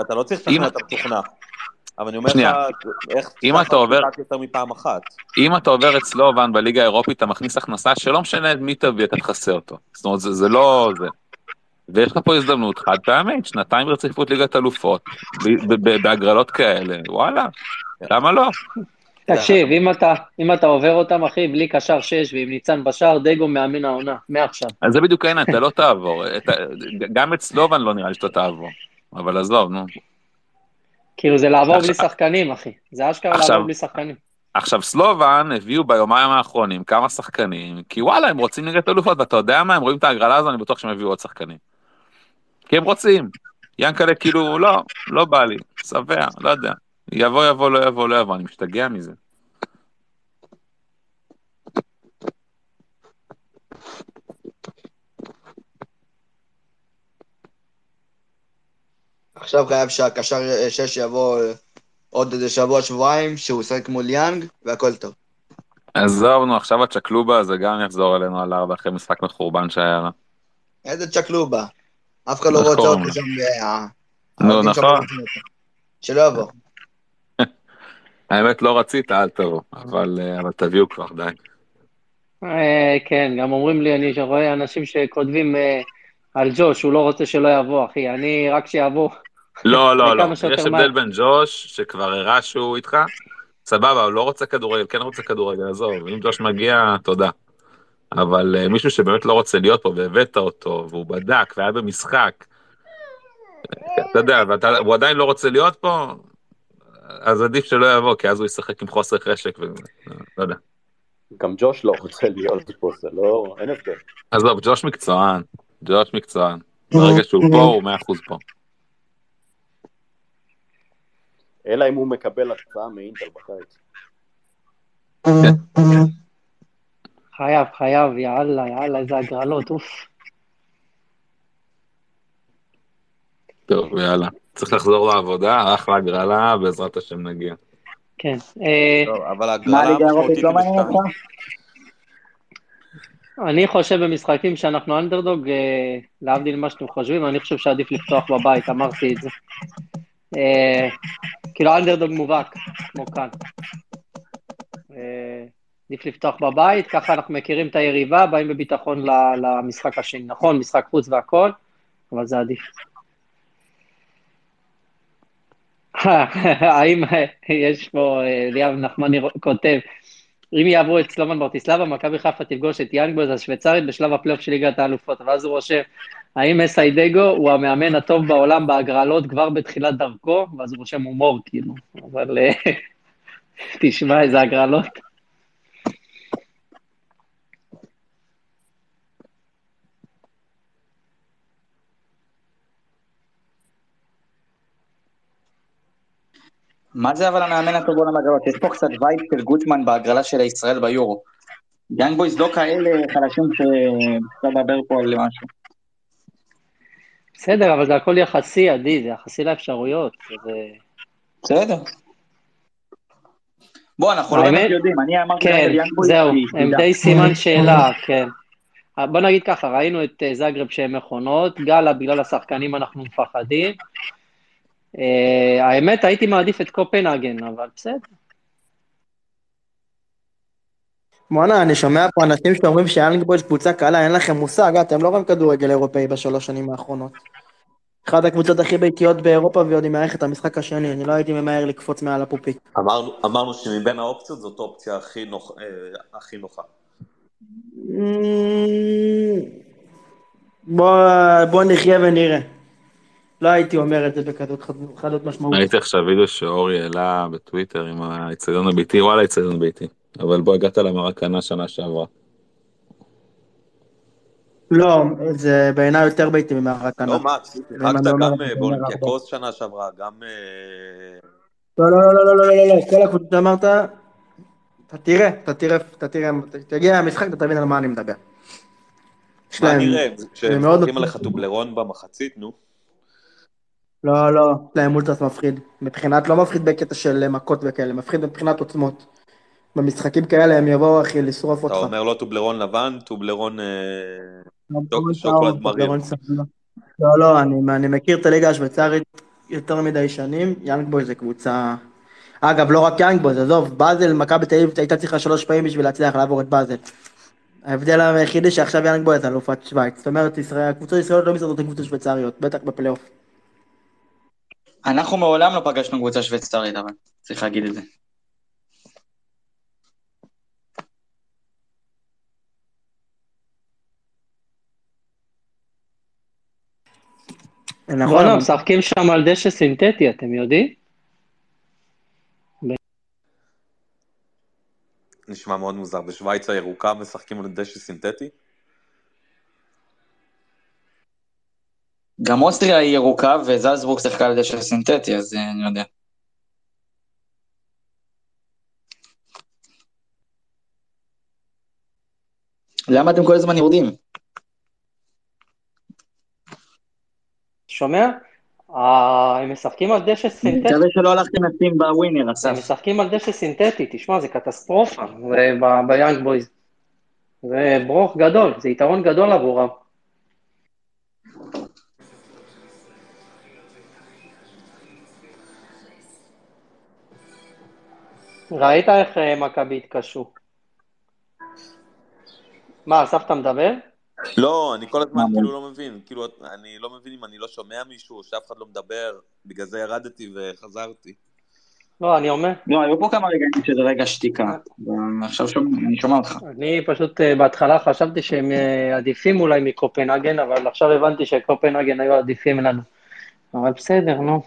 אתה לא צריך לשכנע את המשוכנע. אבל אני אומר. לך, איך אם אתה עובר- יותר מפעם אחת. אם אתה עובר את סלובן בליגה האירופית, אתה מכניס הכנסה שלא משנה מי תביא, אתה תכסה אותו. זאת אומרת, זה, לא זה. ויש לך פה הזדמנות חד פעמית, שנתיים ברציפות ליגת אלופות, בהגרלות כאלה, וואלה, למה לא? תקשיב, אם אתה, אם אתה עובר אותם, אחי, בלי קשר שש ועם ניצן בשער, דגו מאמן העונה, מעכשיו. אז זה בדיוק העניין, אתה לא תעבור. אתה, גם את סלובן לא נראה לי שאתה תעבור. אבל עזוב, נו. כאילו זה לעבור עכשיו- בלי שחקנים, אחי. זה אשכרה עכשיו- לעבור בלי שחקנים. עכשיו סלובן הביאו ביומיים האחרונים כמה שחקנים, כי וואלה, הם רוצים ליגת אלופות, ואתה יודע מה, הם רואים את ההגרלה הזו, אני בטוח שהם יביאו עוד שחקנים. כי הם רוצים. ינקלה כאילו, לא, לא בא לי, שבע, לא יודע. יבוא, יבוא, לא יבוא, לא יבוא, אני משתגע מזה. עכשיו חייב שהקשר אה, שש יבוא אה, עוד איזה שבוע, שבועיים, שהוא ישחק מול יאנג, והכל טוב. עזוב, נו, עכשיו הצ'קלובה הזה גם יחזור אלינו על ארבע אחרי משחק מחורבן שהיה לה. איזה צ'קלובה. אף אחד לא רוצה קוראים אותו? שם. אה, נו, נכון. לא. שלא יבוא. האמת, לא רצית, אל תבוא, אבל אה, אבל תביאו כבר, די. אה, כן, גם אומרים לי, אני רואה אנשים שכותבים אה, על ג'וש, הוא לא רוצה שלא יבוא, אחי. אני, רק שיבוא. לא, לא, לא. יש. הבדל בין ג'וש, שכבר הראה שהוא איתך, סבבה, הוא לא רוצה כדורגל, כן רוצה כדורגל, עזוב, אם ג'וש מגיע, תודה. אבל אה, מישהו שבאמת לא רוצה להיות פה, והבאת אותו, והוא בדק, והיה במשחק, אתה יודע, והוא עדיין לא רוצה להיות פה, אז עדיף שלא יבוא, כי אז הוא ישחק עם חוסר חשק, ולא יודע. גם ג'וש לא רוצה להיות פה, זה לא... אין הבדל. עזוב, ג'וש מקצוען, ג'וש מקצוען. ברגע שהוא פה, הוא מאה אחוז פה. אלא אם הוא מקבל הצעה מאינטר בקיץ. חייב, חייב, יאללה, יאללה, איזה הגרלות, אוף. טוב, יאללה. צריך לחזור לעבודה, אחלה הגרלה, בעזרת השם נגיע. כן. אה, טוב, אבל האירופית המשמעותית לא מעניין. אותך? אני חושב במשחקים שאנחנו אנדרדוג, אה, להבדיל ממה שאתם חושבים, אני חושב שעדיף לפתוח בבית, אמרתי את זה. אה, כאילו אנדרדוג מובהק, כמו כאן. עדיף לפתוח בבית, ככה אנחנו מכירים את היריבה, באים בביטחון ל- למשחק השני. נכון, משחק חוץ והכל, אבל זה עדיף. [LAUGHS] האם אה, יש פה, אה, ליאב נחמני כותב, אם יעברו את סלובן ברטיסלבה, מכבי חיפה תפגוש את יאנג בויז השוויצרית בשלב הפלייאוף של ליגת האלופות. ואז הוא רושם, האם מסאי דגו הוא המאמן הטוב בעולם בהגרלות כבר בתחילת דרכו? ואז הוא רושם הומור, כאילו. אבל אה, [LAUGHS] תשמע איזה הגרלות. מה זה אבל המאמן הטוב בעולם בהגרלות? יש פה קצת vibe של גוטמן בהגרלה של ישראל ביורו. יאנג בויז לא כאלה חלשים שאפשר לדבר פה על משהו. בסדר, אבל זה הכל יחסי, עדי, זה יחסי לאפשרויות. בסדר. בוא, אנחנו לא באמת יודעים, אני אמרתי כן, זהו, הם. די סימן שאלה, כן. בוא נגיד ככה, ראינו את אה, זאגרב שהם מכונות, גאלה בגלל השחקנים אנחנו מפחדים. אה, האמת, הייתי מעדיף את קופנהגן, אבל בסדר. בואנה, אני שומע פה אנשים שאומרים שיאנג בויז קבוצה קלה, אין לכם מושג, אה, אתם לא רואים כדורגל אירופאי בשלוש שנים האחרונות. אחת הקבוצות הכי ביתיות באירופה ועוד היא מארחת את המשחק השני, אני לא הייתי ממהר לקפוץ מעל הפופיק. אמרנו, אמרנו שמבין האופציות זאת האופציה הכי, נוח, אה, הכי נוחה. אמ, בוא, בוא נחיה ונראה. לא הייתי אומר את זה בכזאת חדות משמעות. ראיתי עכשיו וידאו שאורי העלה בטוויטר עם האצטדיון הביתי, וואלה אצטדיון ביתי. אבל בוא הגעת למרקנה שנה שעברה. לא, זה בעיניי יותר ביתי ממרקנה. לא, מה, שיחקת גם אה, באולימפיאקוס שנה שעברה, גם... לא, לא, לא, לא, לא, לא, לא, לא, לא, כל הקבוצות שאמרת, אתה תראה, אתה תראה, אתה תראה, תגיע למשחק, אתה תבין על מה אני מדבר. מה נראה, כשהם זורקים עליך טובלרון במחצית, נו. לא, לא, להם אולטרס מפחיד. מבחינת, לא מפחיד בקטע של מכות וכאלה, מפחיד מבחינת עוצמות. במשחקים כאלה הם יבואו, אחי, לשרוף אתה אותך. אומר לא טובלרון לבן, טובלרון אה, טובלרון שוק- שוקולד מריר. סגול. לא, לא, אני, מכיר את הליגה השוויצרית יותר מדי שנים, יאנג בוי זה קבוצה... אגב, לא רק יאנג בוי, עזוב, באזל, מכבי תל אביב הייתה צריכה שלוש פעמים בשביל להצליח לעבור את באזל. ההבדל היחידי שעכשיו יאנג בוי זה אלופת שווייץ. זאת אומרת, הקבוצות הישראליות לא מסתדרות עם קבוצות שוויצריות, בטח בפלייאוף. אנחנו מעולם לא פגשנו קבוצה שוויצרית, אבל צריך להגיד את זה. נכון, אבל- משחקים שם על דשא סינתטי, אתם יודעים? נשמע מאוד מוזר. בשוויץ הירוקה משחקים על דשא סינתטי? גם אוסטריה היא ירוקה וזלצבורג שיחקה על דשא סינתטי, אז אה, אני יודע. למה אתם כל הזמן יורדים? שומע? אה, הם משחקים על דשא אני סינתטי. מקווה שלא הלכתם לשים בווינר, הם אסף. משחקים על דשא סינתטי, תשמע, זה קטסטרופה ביאנג בויז. זה ברוך גדול, זה יתרון גדול עבורם. ראית איך אה, מכבי התקשו? מה, אסף אתה מדבר? לא, אני כל הזמן כאילו לא מבין. כאילו, אני לא מבין אם אני לא שומע מישהו, או שאף אחד לא מדבר. בגלל זה ירדתי וחזרתי. לא, אני אומר, לא, היו פה כמה רגעים שזה רגע שתיקה. עכשיו שומע- אני שומע אותך. אני פשוט אה, בהתחלה חשבתי שהם אה, עדיפים אולי מקופנהגן, אבל עכשיו הבנתי שקופנהגן היו עדיפים לנו. אבל בסדר, נו.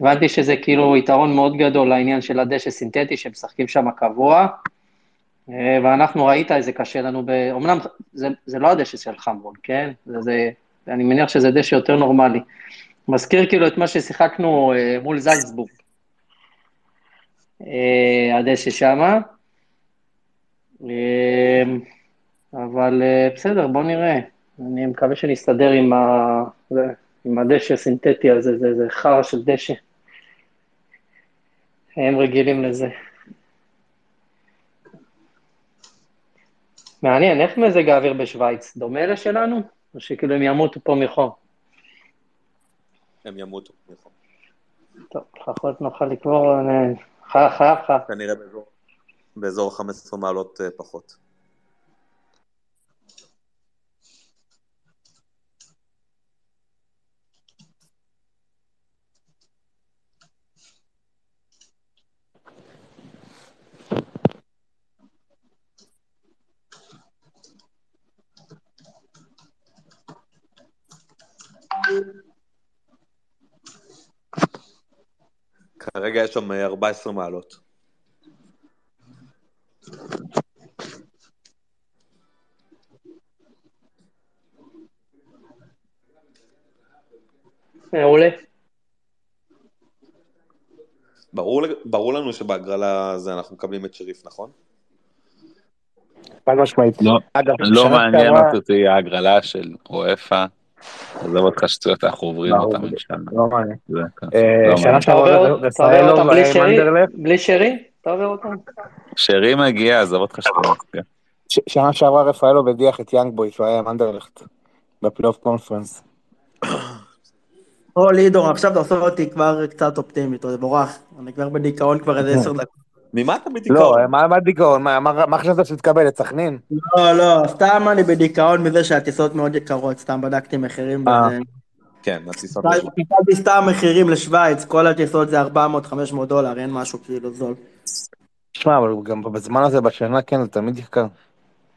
הבנתי שזה כאילו יתרון מאוד גדול לעניין של הדשא סינתטי, שהם משחקים שם קבוע, אה, ואנחנו ראית איזה קשה לנו, ב... אמנם זה, זה לא הדשא של חמרון, כן? זה, זה, אני מניח שזה דשא יותר נורמלי. מזכיר כאילו את מה ששיחקנו אה, מול זלצבורג, אה, הדשא שמה. אבל בסדר, בוא נראה. אני מקווה שנסתדר עם, ה... עם הדשא הסינתטי הזה, זה, זה חרא של דשא. הם רגילים לזה. מעניין, איך מזג האוויר בשוויץ? דומה לשלנו? או שכאילו הם ימותו פה מחום? הם ימותו. נכון. טוב, לפחות נוכל לקבור, חייב, חייב, חייב. כנראה באזור- באזור 15 מעלות אה, פחות. כרגע יש שם אה, 14 מעלות. מעולה. ברור, לנו שבהגרלה הזה אנחנו מקבלים את שריף, נכון? חד משמעית. לא, אגב, לא שעברה- אותי ההגרלה של וופא. עזוב אותך שטויות, אנחנו עוברים אותם אינשאללה. לא אה, שנה שעברה בלי שרי? תעביר אותם. שרי מגיע, עזוב אותך שטויות. שנה שעברה רפאלו בדיח את יאנג בוי, שהוא היה עם אנדרלכט, בפלייאוף קונפרנס. או לידור, עכשיו אתה עושה אותי כבר קצת אופטימית, אתה מבורך. אני כבר בדיכאון כבר איזה עשר דקות. ממה אתה לא, בדיכאון? מה מה דיכאון? מה- מה מה חשבת שתקבל את סכנין? לא, לא, סתם אני בדיכאון מזה שהטיסות מאוד יקרות, סתם בדקתי מחירים. אה. כן, הטיסות. חיפשתי סתם מחירים לשוויץ, כל הטיסות זה 400-500 דולר, אין משהו כאילו זול. שמע, אבל גם בזמן הזה בשנה כן זה תמיד יקר.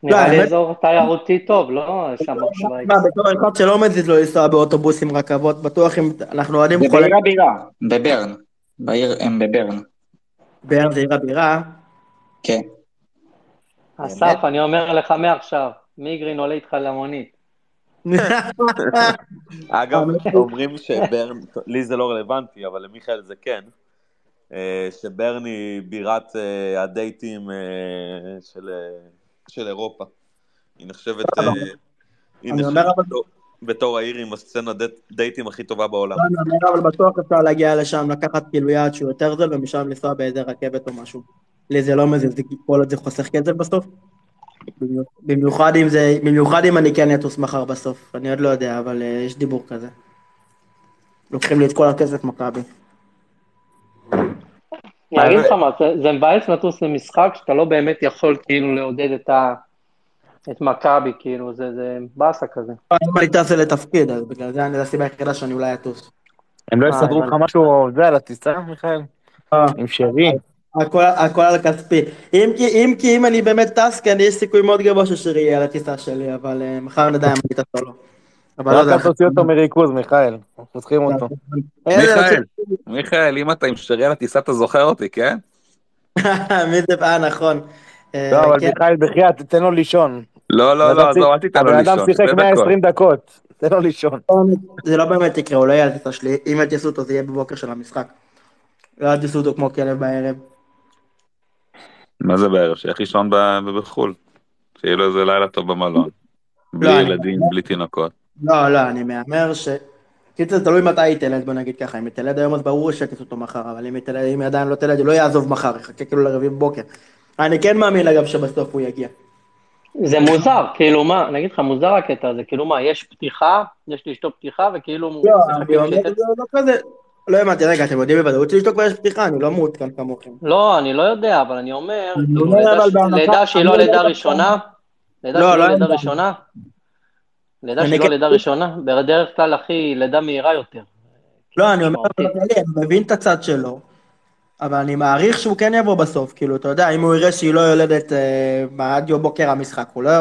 נראה לי אזור תיירותי טוב, לא? שם בשוויץ. מה, בתור אחד שלא מזיז לו לנסוע באוטובוסים, רכבות, בטוח אם אנחנו אוהדים. בעיר הבירה, בברן. בעיר, הם בברן. באר זה עיר הבירה. כן. אסף, אני אומר לך מעכשיו, מיגרין עולה איתך למונית. [LAUGHS] אגב, [LAUGHS] אומרים שברן, לי זה לא רלוונטי, אבל למיכאל זה כן, אה, שברני בירת אה, הדייטים אה, של, אירופה. היא נחשבת, היא אני אומר נחשבת אבל- בתור- העיר עם הסצנת דייט- דייטים הכי טובה בעולם. אני אומר, אבל בטוח אפשר להגיע לשם, לקחת כאילו יעד שהוא יותר זול, ומשם לנסוע באיזה רכבת או משהו. לי זה לא מזיז, זה כל עוד זה חוסך כסף בסוף. במיוחד אם זה, במיוחד אם אני כן אטוס מחר בסוף, אני עוד לא יודע, אבל אה, יש דיבור כזה. לוקחים לי את כל הכסף מכבי. אני אגיד לך מה, זה- זה מבאס לטוס למשחק שאתה לא באמת יכול כאילו לעודד את ה... את מכבי, כאילו, זה זה באסה כזה. אם אני טס לתפקיד, אז בגלל זה אני- זו הסיבה היחידה שאני אולי אטוס. הם לא אה, יסדרו לך. משהו, זה, על הטיסה, מיכאל? אה. עם שרי? הכל, על כספי. אם כי, אם כי אם אני באמת טס, כן, יש סיכוי מאוד גבוה ששרי יהיה על הטיסה שלי, אבל אה, מחר נדע אם אני טס או לא. אבל לא רק תוציא אותו מריכוז, מיכאל. אנחנו צריכים אותו. מיכאל, מיכאל, אם אתה עם שרי על הטיסה אתה זוכר אותי, כן? מי זה, אה, נכון. אה, לא, אבל כן. מיכאל, בחייאת, תן לו לישון. לא, לא, לא, עזוב, אל תיתן לו הבן אדם לישון, שיחק שתי דקות. 120 [LAUGHS] דקות, תן לו לישון. זה לא באמת יקרה, הוא לא יהיה על הטיסה שלי. אם יטיסו אותו זה יהיה בבוקר של המשחק. לא יטיסו אותו כמו כלב בערב. מה זה בערב? שילך לישון ב- בחו"ל. שיהיה לו איזה לילה טוב במלון. בלי אני- ילדים, בלי תינוקות. לא, לא, אני מהמר ש... קיצר, תלוי מתי היא תלד, בוא נגיד ככה. אם היא תלד היום אז ברור שיטיסו אותו מחר, אבל אם היא תלד, אם היא עדיין לא תלד, הוא לא יעזוב מחר, יחכה כאילו לרביעי בבוקר. אני כן מאמין אגב שבסוף הוא יגיע. זה מוזר, כאילו מה, אני אגיד לך, מוזר הקטע הזה, כאילו מה, יש פתיחה, יש לאשתו פתיחה, וכאילו... לא, אני אומר, שת- זה לא כזה... לא הבנתי, רגע, אתם יודעים בוודאות שאשתו כבר יש פתיחה, אני לא מעודכן כמוכם. לא, אני לא יודע, אבל אני אומר, כאילו, אומר, לידה שהיא לא יודע לידה ראשונה, לידה לא, שהיא לא לא לידה. ראשונה, לידה שהיא לא כן- לידה ראשונה, בדרך כלל, אחי, לידה מהירה יותר. לא, אני אומר, אני מבין את הצד שלו, אבל אני מעריך שהוא כן יבוא בסוף, כאילו, אתה יודע, אם הוא יראה שהיא לא יולדת אה, ברדיו בוקר המשחק, הוא לא,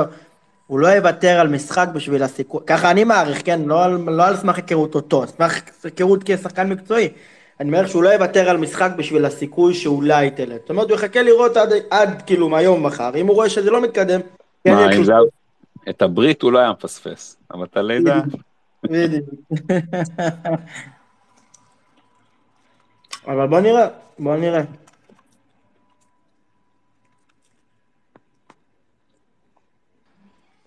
הוא לא יוותר על משחק בשביל הסיכוי, ככה אני מעריך, כן, לא לא על סמך היכרות אותו, על סמך היכרות כשחקן מקצועי. אני מעריך שהוא לא יוותר על משחק בשביל הסיכוי שאולי תלד. זאת אומרת, הוא יחכה לראות עד, עד כאילו מהיום מחר, אם הוא רואה שזה לא מתקדם, כן מה, אם זה... את הברית הוא לא היה מפספס, אבל את הלידה... בדיוק. [LAUGHS] אבל בוא נראה, בוא נראה.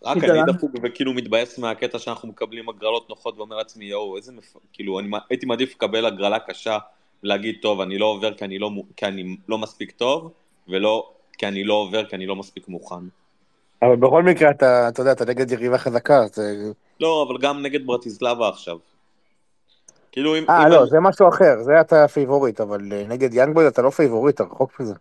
רק אני אה? דפוק וכאילו מתבאס מהקטע שאנחנו מקבלים הגרלות נוחות ואומר לעצמי יואו איזה מפ... כאילו אני הייתי מעדיף לקבל הגרלה קשה ולהגיד טוב אני לא עובר כי אני לא, כי אני לא מספיק טוב ולא כי אני לא עובר כי אני לא מספיק מוכן. אבל בכל מקרה, אתה אתה יודע, אתה נגד יריבה חזקה, זה... לא אבל גם נגד ברטיסלבה עכשיו. כאילו אם... אה, לא, אני- זה משהו אחר, זה אתה פייבוריט, אבל אה, נגד יאנג בויז אתה לא פייבוריט, אתה רחוק מזה.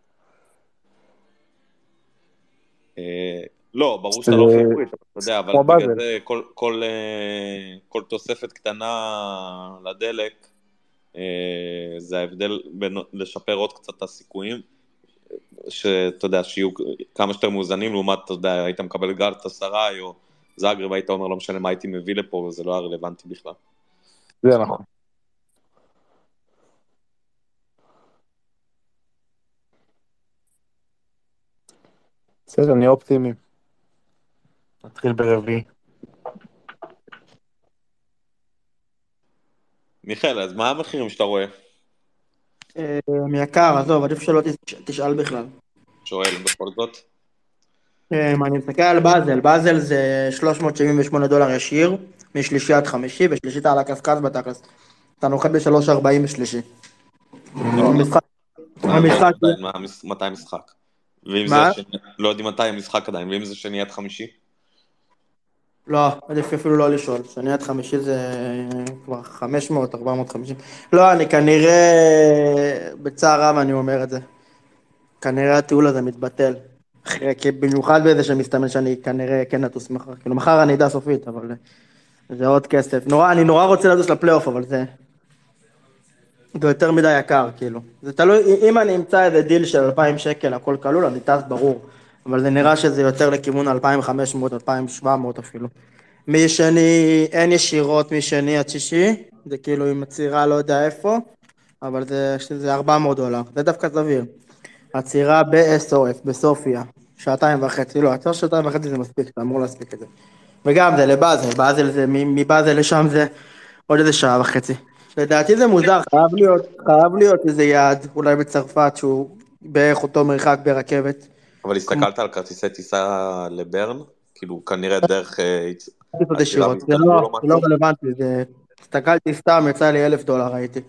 אה, לא, ברור זה- שאתה לא פייבוריט, אתה יודע, אבל בגלל. זה כל, כל, אה, כל תוספת קטנה לדלק, אה, זה ההבדל בין לשפר עוד קצת את הסיכויים, שאתה יודע, שיהיו כמה שיותר מאוזנים, לעומת, אתה יודע, היית מקבל גלת אסריי או זאגרב, היית אומר, לא משנה מה הייתי מביא לפה, וזה לא היה רלוונטי בכלל. זה נכון. בסדר, נהיה אופטימיים. נתחיל ברביעי. מיכאל, אז מה המחירים שאתה רואה? אה, יקר, עזוב, עדיף שלא תש- תשאל בכלל. שואל בכל זאת. אה, אני מסתכל על באזל, באזל זה 378 דולר ישיר, משלישי עד חמישי, ושלישית על הקשקש בתכלס. אתה נוחת ב-3.40 בשלישי. מה המש- מתי המשחק? ואם זה? השני, לא יודעים מתי המשחק עדיין, ואם זה שני עד חמישי? לא, עדיף אפילו לא לשאול, שני עד חמישי זה כבר 500, 450. לא, אני כנראה, בצער רב אני אומר את זה. כנראה הטיול הזה מתבטל. כי במיוחד בזה שמסתמן שאני כנראה כן אטוס מחר. כאילו מחר אני אדע סופית, אבל זה עוד כסף. נורא, אני נורא רוצה לטוס לפלייאוף, אבל זה... זה יותר מדי יקר, כאילו. זה תלוי, אם אני אמצא איזה דיל של 2,000 שקל, הכל כלול, אני טס ברור. אבל זה נראה שזה יותר לכיוון 2,500, 2,700 אפילו. משני, אין ישירות משני עד שישי, זה כאילו עם עצירה לא יודע איפה, אבל זה, זה 400 דולר, זה דווקא סביר. עצירה ב-SOF, בסופיה, שעתיים וחצי, לא, עצר שעתיים וחצי זה מספיק, אתה אמור להספיק את זה. וגם זה לבאזל, באזל זה, מבאזל לשם זה עוד איזה שעה וחצי. לדעתי זה מוזר, חייב להיות, חייב להיות איזה יעד, אולי בצרפת, שהוא בערך אותו מרחק ברכבת. אבל הסתכלת על כרטיסי טיסה לברן? כאילו, כנראה דרך... אה, זה לא, לא משהו? רלוונטי, זה... הסתכלתי סתם, יצא לי אלף דולר ראיתי.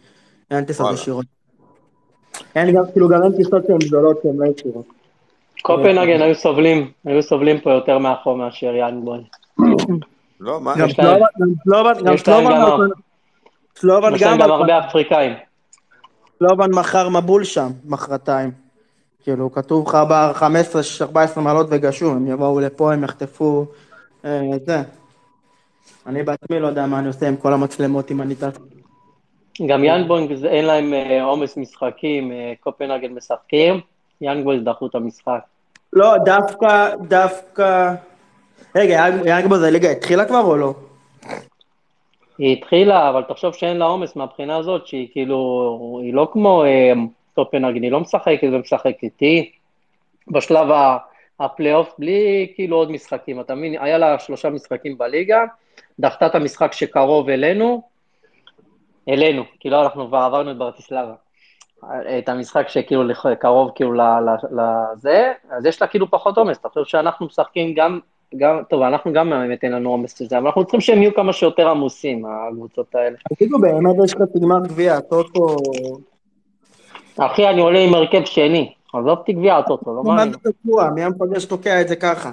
אין טיסות. ישירות. אין גם, כאילו גם אין טיסות שהן גדולות שהן לא ישירות. קופנהגן היו סובלים, היו סובלים פה יותר מהחום מאשר יאנגבוי. לא, מה? גם סלובן, גם סלובן, גם גם- הרבה אפריקאים. סלובן מחר מבול שם, מחרתיים. כאילו, כתוב לך ב-15-14 מעלות וגשום, הם יבואו לפה, הם יחטפו אה, זה. אני בעצמי לא יודע מה אני עושה עם כל המצלמות אם אני טס. גם יאנג בויז זה- אין להם אה, עומס משחקים, אה, קופנהגן משחקים, יאנג בויז דחו את המשחק. לא, דווקא, דווקא... רגע, יאנג בויז הליגה התחילה כבר או לא? היא התחילה, אבל תחשוב שאין לה עומס מהבחינה הזאת, שהיא כאילו, היא לא כמו אה, קופנהגן, היא לא משחקת ומשחקת איתי. בשלב הפלייאוף, בלי כאילו עוד משחקים, אתה מבין? היה לה שלושה משחקים בליגה, דחתה את המשחק שקרוב אלינו, אלינו, כאילו אנחנו כבר עברנו את ברטיסלבה. את המשחק שכאילו קרוב כאילו לזה, אז יש לה כאילו פחות עומס, אתה חושב שאנחנו משחקים גם, גם, טוב, אנחנו גם באמת אין לנו עומס לזה, אבל אנחנו צריכים שהם יהיו כמה שיותר עמוסים, הקבוצות האלה. תגידו, באמת יש חצי גמר גביע, הטוטו... אחי, אני עולה עם הרכב שני, עזוב אותי גביע הטוטו, לא מה מעניין. זה תקוע? מי המפגש תוקע את זה ככה?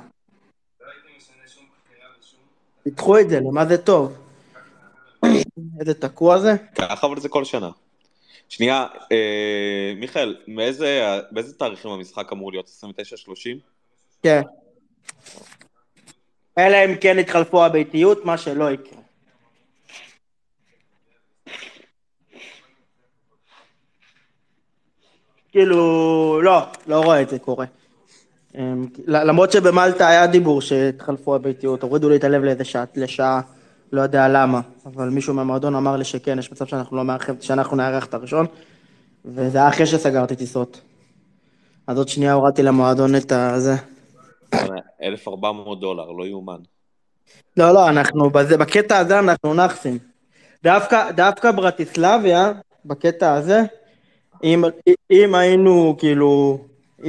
פיתחו את זה, למה זה טוב? איזה תקוע זה? ככה, אבל זה כל שנה. שנייה, אה, מיכאל, באיזה תאריכים המשחק אמור להיות? 29-30? כן. אלא אם כן יתחלפו הביתיות, מה שלא יקרה. כאילו, לא, לא רואה את זה קורה. אמ, למרות שבמלטה היה דיבור שהתחלפו הביתיות, הורידו לי את הלב לאיזה שעה, לשעה, לא יודע למה, אבל מישהו מהמועדון אמר לי שכן, יש מצב שאנחנו לא מארחים, שאנחנו נארח את הראשון, וזה היה אחרי שסגרתי טיסות. אז עוד שנייה הורדתי למועדון את הזה. 1,400 דולר, לא יאומן. לא, לא, אנחנו, בזה, בקטע הזה אנחנו נאחסים. דווקא, דווקא ברטיסלביה, בקטע הזה, אם, אם היינו, כאילו,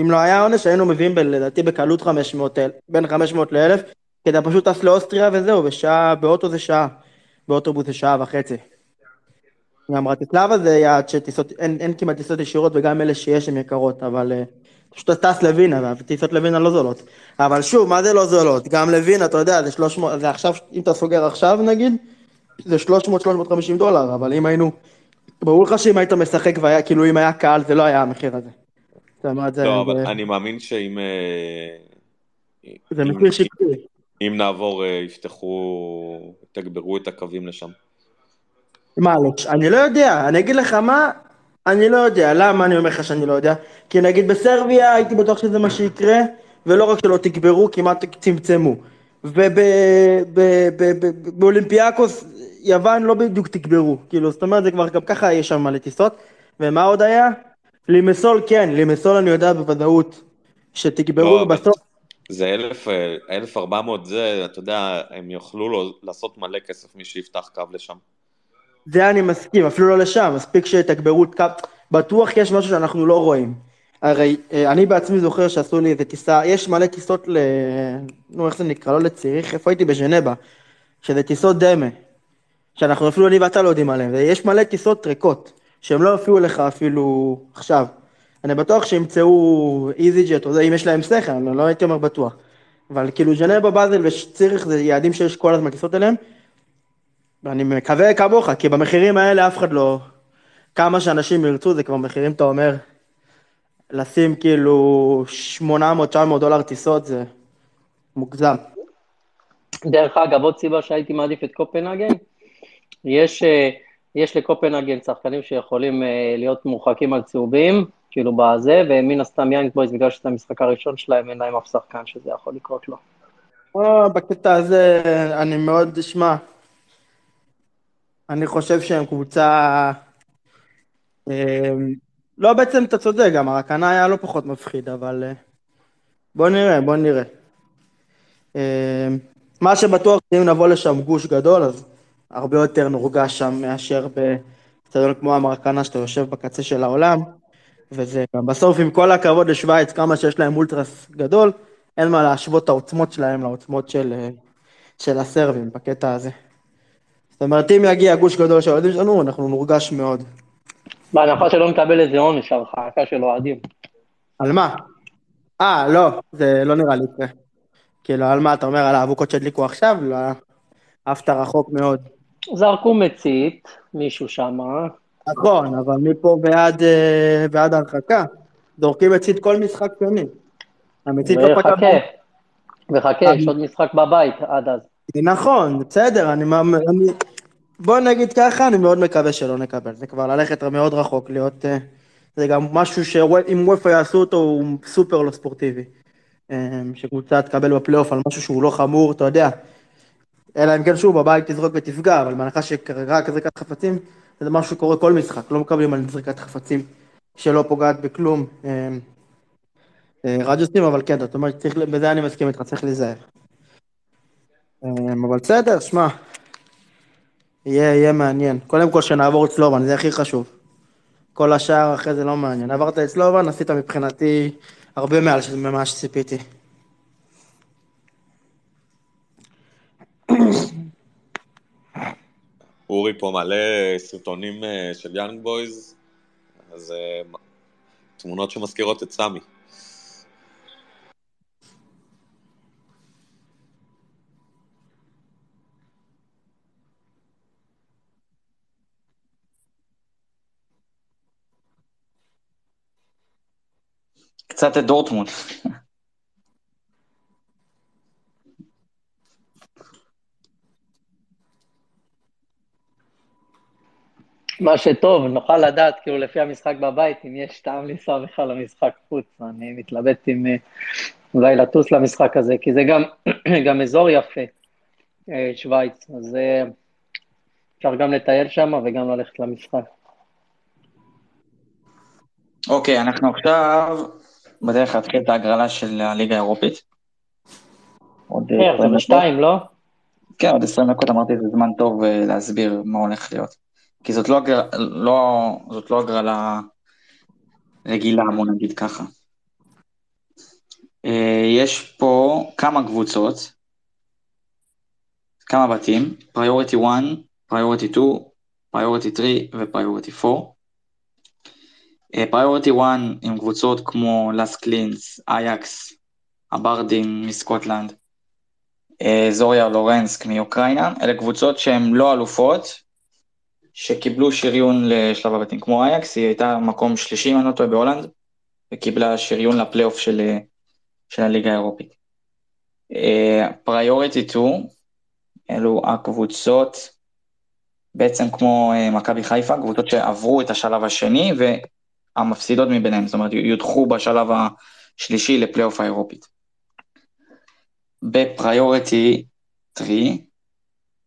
אם לא היה עונש, היינו מביאים ב- לדעתי בקלות 500, אל- בין 500 ל-1000, כי אתה פשוט טס לאוסטריה וזהו, בשעה, באוטו זה שעה, באוטובוס זה שעה וחצי. גם ברטיסלבה זה יעד שטיסות, אין, אין כמעט טיסות ישירות, וגם אלה שיש הן יקרות, אבל אה, פשוט אתה טס לווינה, וטיסות לווינה לא זולות. אבל שוב, מה זה לא זולות? גם לווינה, אתה יודע, זה 300, זה עכשיו, אם אתה סוגר עכשיו נגיד, זה 300-350 דולר, אבל אם היינו, ברור לך שאם היית משחק והיה, כאילו אם היה קהל, זה לא היה המחיר הזה. זאת אומרת, זה, לא, אבל אני מאמין שאם... אה, זה מחיר שקרי. אם נעבור, אה, יפתחו, יתגברו את הקווים לשם. מה, לא, אני לא יודע, אני אגיד לך מה, אני לא יודע, למה אני אומר לך שאני לא יודע? כי נגיד בסרביה הייתי בטוח שזה מה שיקרה, ולא רק שלא תגברו, כמעט צמצמו. ובאולימפיאקוס, יוון לא בדיוק תגברו, כאילו, זאת אומרת, זה כבר גם ככה יש שם מלא טיסות. ומה עוד היה? לימסול כן, לימסול אני יודע בוודאות שתגברו, לא, אבל ובסוף זה 1,000, אה, 1,400 זה, אתה יודע, הם יוכלו לו- לעשות מלא כסף מי שיפתח קו לשם. זה אני מסכים, אפילו לא לשם, מספיק שיתגברו את קו, בטוח יש משהו שאנחנו לא רואים. הרי אה, אני בעצמי זוכר שעשו לי איזה טיסה, יש מלא טיסות ל... נו, איך זה נקרא? לא לציריך, איפה הייתי? בז'נבה. שזה טיסות דמה. שאנחנו אפילו אני ואתה לא יודעים עליהן, ויש מלא טיסות ריקות, שהן לא הופיעו לך אפילו עכשיו. אני בטוח שימצאו איזי ג'ט או זה, אם יש להם שכל, אני לא הייתי אומר בטוח. אבל כאילו ז'נבה, באזל וציריך זה יעדים שיש כל הזמן טיסות אליהם, ואני מקווה כמוך, כי במחירים האלה אף אחד לא... כמה שאנשים ירצו, זה כבר מחירים, אתה אומר, לשים כאילו 800-900 דולר טיסות, זה מוגזם. דרך אגב, עוד סיבה שהייתי מעדיף את קופנהגן, יש, אה, יש לקופנהגן שחקנים שיכולים אה, להיות מורחקים על צהובים, כאילו בזה, ומן הסתם יאנג בויז, בגלל שזה המשחק הראשון שלהם, אין להם אף שחקן שזה יכול לקרות לו. או, בקטע הזה אני מאוד, שמע, אני חושב שהם קבוצה... אה, לא בעצם אתה צודק, גם הרקנה היה לא פחות מפחיד, אבל... אה, בוא נראה, בוא נראה. אה, מה שבטוח, אם נבוא לשם גוש גדול, אז הרבה יותר נורגש שם מאשר באצטדיון כמו המרקנה, שאתה יושב בקצה של העולם. וזה גם בסוף, עם כל הכבוד לשוויץ, כמה שיש להם אולטרס גדול, אין מה להשוות את העוצמות שלהם לעוצמות של, אה, של הסרבים בקטע הזה. זאת אומרת, אם יגיע גוש גדול של האוהדים שלנו, אנחנו נורגש מאוד. בהנחה שלא נקבל איזה עונש, הרחקה של אוהדים. על מה? אה, לא, זה לא נראה לי יקרה. כאילו, על מה אתה אומר, על האבוקות שהדליקו עכשיו? לא, עפת רחוק מאוד. זרקו מצית, מישהו שם, נכון, אבל מפה ועד, אה, ועד ההרחקה, זורקים מצית כל משחק שני. המצית לא פגע... וחכה, וחכה, יש עוד משחק בבית עד אז. נכון, בסדר, אני, אני... בוא נגיד ככה, אני מאוד מקווה שלא נקבל. זה כבר ללכת מאוד רחוק, להיות... אה, זה גם משהו שאם וופא יעשו אותו, הוא סופר לא ספורטיבי. אה, שקבוצה תקבל בפלייאוף על משהו שהוא לא חמור, אתה יודע. אלא אם כן שוב, בבית תזרוק ותפגע, אבל בהנחה שרק זריקת חפצים, זה משהו שקורה כל משחק, לא מקבלים על זריקת חפצים שלא פוגעת בכלום. אה, רדיוסים, אבל כן, זאת אומרת, בזה אני מסכים איתך, צריך להיזהר. אה, אבל בסדר, שמע, יהיה, יהיה מעניין. קודם כל שנעבור את סלובן, זה הכי חשוב. כל השאר אחרי זה לא מעניין. עברת את סלובן, עשית מבחינתי הרבה מעל ממה שציפיתי. אורי פה מלא סרטונים אה, של יאנג בויז, אז אה, תמונות שמזכירות את סמי. קצת את דורטמונד. מה שטוב, נוכל לדעת, כאילו, לפי המשחק בבית, אם יש טעם לנסוע בכלל למשחק חוץ. אני מתלבט אם אה, אולי לטוס למשחק הזה, כי זה גם, [CLEARS THROAT] גם אזור יפה, אה, שווייץ, אז אה, אפשר גם לטייל שם וגם ללכת למשחק. אוקיי, אנחנו עכשיו בדרך להתחיל את ההגרלה של הליגה האירופית. עוד כן, זה 20 דקות. בשתיים, לא? כן, עוד 20 דקות אמרתי זה זמן טוב אה, להסביר מה הולך להיות. כי זאת לא, הגר... לא... זאת לא הגרלה רגילה, בוא נגיד ככה. אה, יש פה כמה קבוצות, כמה בתים, פריוריטי 1, פריוריטי 2, priority 3 ו priority 4. priority 1 עם קבוצות כמו לאסק לינץ, אייקס, אברדין מסקוטלנד, אה, זוריה לוהנסק מאוקראינה, אלה קבוצות שהן לא אלופות, שקיבלו שריון לשלב הבתים, כמו אייקס, היא הייתה מקום שלישי, אם אני לא טועה, בהולנד, וקיבלה שריון לפלייאוף של, אה, של הליגה האירופית. priority 2, אלו הקבוצות, בעצם כמו אה, מכבי חיפה, קבוצות שעברו את השלב השני והמפסידות מביניהם, זאת אומרת, יודחו בשלב השלישי לפלייאוף האירופית. בפריוריטי 3,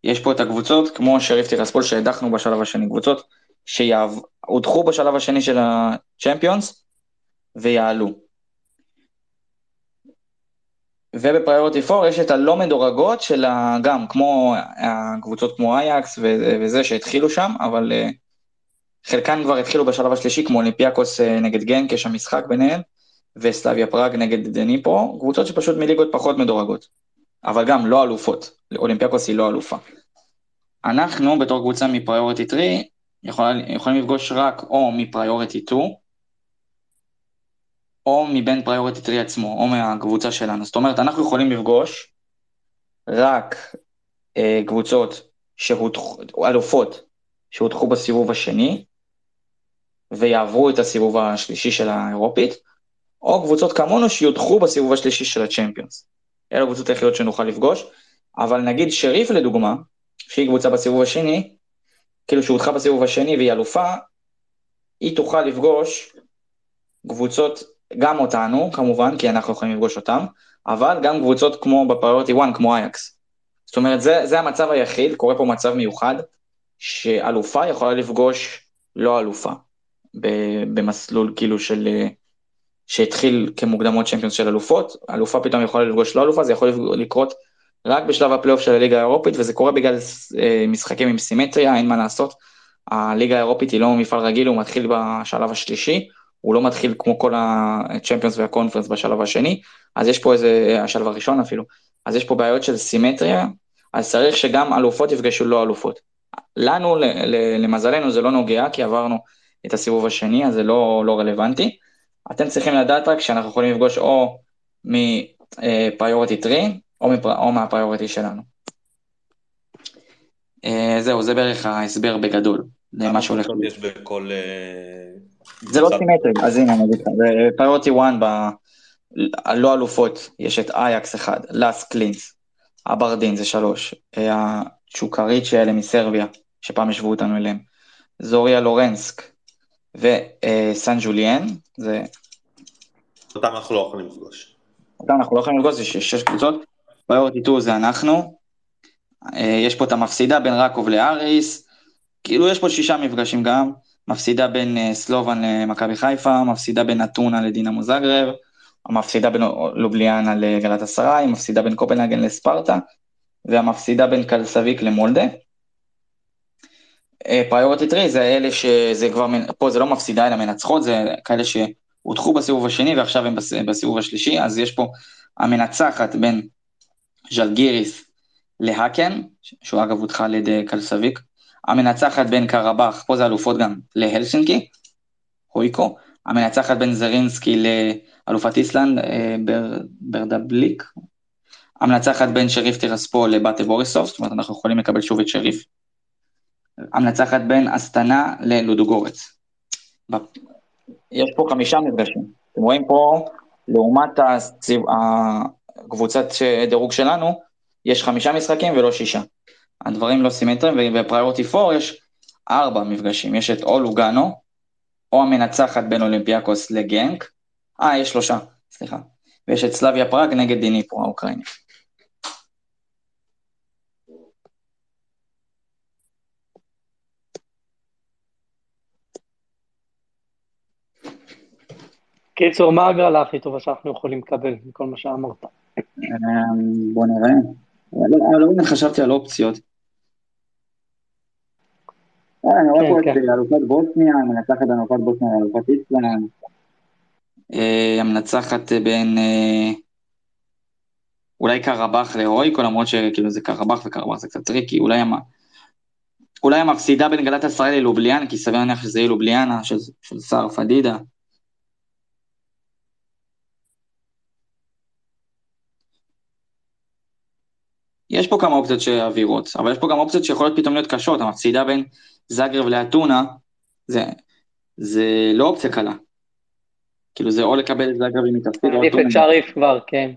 יש פה את הקבוצות, כמו שריף טירספול שהדחנו בשלב השני, קבוצות שהודחו בשלב השני של הצ'מפיונס ויעלו. וב priority 4 יש את הלא מדורגות של ה... גם כמו הקבוצות כמו אייקס וזה שהתחילו שם, אבל אה, חלקן כבר התחילו בשלב השלישי, כמו אולימפיאקוס אה, נגד גנק, יש שם משחק ביניהם, וסלאביה פראג נגד דניפרו, קבוצות שפשוט מליגות פחות מדורגות, אבל גם לא אלופות, אולימפיאקוס היא לא אלופה. אנחנו בתור קבוצה מ priority 3 יכולים, יכולים לפגוש רק או מ priority 2, או מבין פריוריטי 3 עצמו, או מהקבוצה שלנו. זאת אומרת, אנחנו יכולים לפגוש רק אה, קבוצות שהודחו, אלופות שהודחו בסיבוב השני, ויעברו את הסיבוב השלישי של האירופית, או קבוצות כמונו שיודחו בסיבוב השלישי של הצ'מפיונס. אלו הקבוצות היחידות שנוכל לפגוש, אבל נגיד שריף לדוגמה, שהיא קבוצה בסיבוב השני, כאילו שהודחה בסיבוב השני והיא אלופה, היא תוכל לפגוש קבוצות, גם אותנו כמובן, כי אנחנו יכולים לפגוש אותם, אבל גם קבוצות כמו ב priority 1, כמו אייקס. זאת אומרת, זה, זה המצב היחיד, קורה פה מצב מיוחד, שאלופה יכולה לפגוש לא אלופה, במסלול כאילו של, שהתחיל כמוקדמות Champions של אלופות, אלופה פתאום יכולה לפגוש לא אלופה, זה יכול לקרות רק בשלב הפלייאוף של הליגה האירופית, וזה קורה בגלל אה, משחקים עם סימטריה, אין מה לעשות. הליגה האירופית היא לא מפעל רגיל, הוא מתחיל בשלב השלישי, הוא לא מתחיל כמו כל הצ'מפיונס והקונפרנס בשלב השני, אז יש פה איזה, השלב הראשון אפילו, אז יש פה בעיות של סימטריה, אז צריך שגם אלופות יפגשו לא אלופות. לנו, למזלנו, זה לא נוגע, כי עברנו את הסיבוב השני, אז זה לא, לא רלוונטי. אתם צריכים לדעת רק שאנחנו יכולים לפגוש או מפריוריטי 3, או, מפר... או מה priority שלנו. אה, זהו, זה בערך ההסבר בגדול, למה שהולך. כמה יש בכל... אה, זה לא סימטרי, אז הנה אני אגיד לך, ב priority 1, הלא אלופות, יש את אייקס 1, לאסק לינץ, אברדין זה 3, הצ'וקאריצ'קי האלה מסרביה, שפעם השוו אותנו אליהם, זוריה לוהנסק וסן ז'ילואז, זה... אותם אנחנו לא יכולים לפגוש. אותם אנחנו לא יכולים לפגוש, זה שש קבוצות, פריוריטי 2 זה אנחנו, יש פה את המפסידה בין רקוב לאריס, כאילו יש פה שישה מפגשים גם, מפסידה בין סלובן למכבי חיפה, מפסידה בין אתונה לדינמו זגרב, המפסידה בין לובליאנה לגלת אסריי, מפסידה בין קופנהגן לספרטה, והמפסידה בין קלסביק למולדה. פריוריטי 3 זה אלה שזה כבר, פה זה לא מפסידה אלא מנצחות, זה כאלה שהודחו בסיבוב השני ועכשיו הם בסיבוב השלישי, אז יש פה המנצחת בין ז'לגיריס להאקן, שהוא אגב הודחה על ידי קלסביק, המנצחת בין קרבאח, פה זה אלופות גם, להלסינקי, הויקו, המנצחת בין זרינסקי לאלופת איסלנד, בר, ברדבליק, המנצחת בין שריף טירספול לבאטה בוריסוב, זאת אומרת אנחנו יכולים לקבל שוב את שריף, המנצחת בין אסטנה ללודוגורץ. יש פה חמישה מפגשים, אתם רואים פה, לעומת הקבוצת דירוג שלנו, יש חמישה משחקים ולא שישה. הדברים לא סימטריים, ובפריורטי 4 יש ארבע מפגשים, יש את או לוגאנו, או המנצחת בין אולימפיאקוס לגנק, אה, יש שלושה, סליחה, ויש את סלאביה פראג נגד דיניפו האוקראיני. קיצור, מה ההגרלה הכי טובה שאנחנו יכולים לקבל מכל מה שאמרת? בוא נראה. לא באמת חשבתי על אופציות. אני רואה פה את אלופת בוסניה, המנצחת אלופת בוסניה לאלופת איסלנד. המנצחת בין אולי קרבאח לאויקו, למרות שכאילו זה קרבאח וקרבאח זה קצת טריקי, אולי אולי המפסידה בין גלת ישראל ללובליאנה, כי סביר להניח שזה יהיה לובליאנה של סער פדידה. יש פה כמה אופציות שאווירות, אבל יש פה גם אופציות שיכולות פתאום להיות קשות, המפסידה בין זאגרב לאתונה, זה, זה לא אופציה קלה. כאילו זה או לקבל את זאגרב עם תפקיד או אתונה. עדיף את שריף כבר, כן.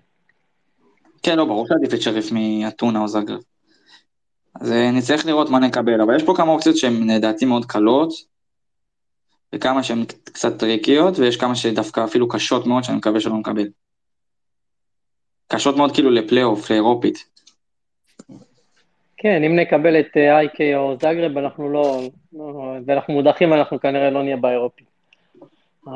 כן, לא, ברור שעדיף את שריף מאתונה או זאגרב. אז נצטרך לראות מה נקבל, אבל יש פה כמה אופציות שהן לדעתי מאוד קלות, וכמה שהן קצת טריקיות, ויש כמה שדווקא אפילו קשות מאוד, שאני מקווה שלא נקבל. קשות מאוד כאילו לפלייאוף, לאירופית. כן, אם נקבל את אייקי או זאגרב, אנחנו לא, לא, ואנחנו מודחים, אנחנו כנראה לא נהיה באירופי. [CLEARS THROAT]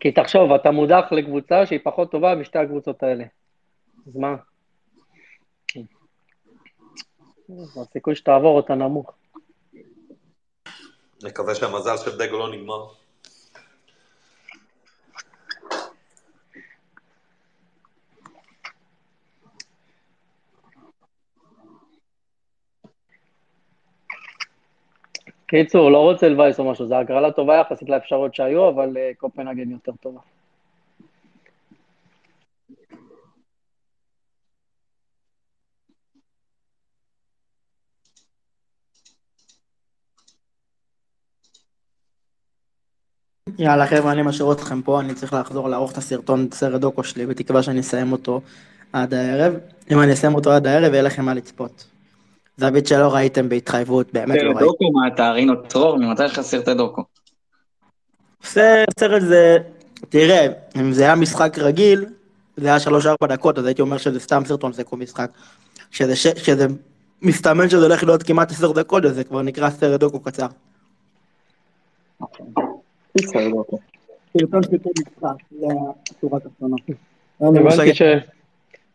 כי תחשוב, אתה מודח לקבוצה שהיא פחות טובה משתי הקבוצות האלה. אז מה? הסיכוי שתעבור אותה נמוך. נקווה שהמזל של דגו לא נגמר. קיצור, לא רוצה לבאס או משהו, זו הגרלה טובה יחסית לאפשרויות שהיו, אבל קופנהגן יותר טובה. יאללה חבר'ה, אני משאיר אתכם פה, אני צריך לחזור לערוך את הסרטון, סרט דוקו שלי, בתקווה שאני אסיים אותו עד הערב. אם אני אסיים אותו עד הערב, יהיה לכם מה לצפות. זווית שלא ראיתם בהתחייבות, באמת לא ראיתם. סרט דוקו, מה אתה רינו טרור? ממתי יש לך סרטי דוקו? סרט זה, תראה, אם זה היה משחק רגיל, זה היה 3-4 דקות, אז הייתי אומר שזה סתם סרטון, זה כמו משחק. כשזה מסתמן שזה הולך להיות כמעט 10 דקות, אז זה כבר נקרא סרט דוקו קצר. סרטון כל משחק, זה התחתונה. הבנתי ש...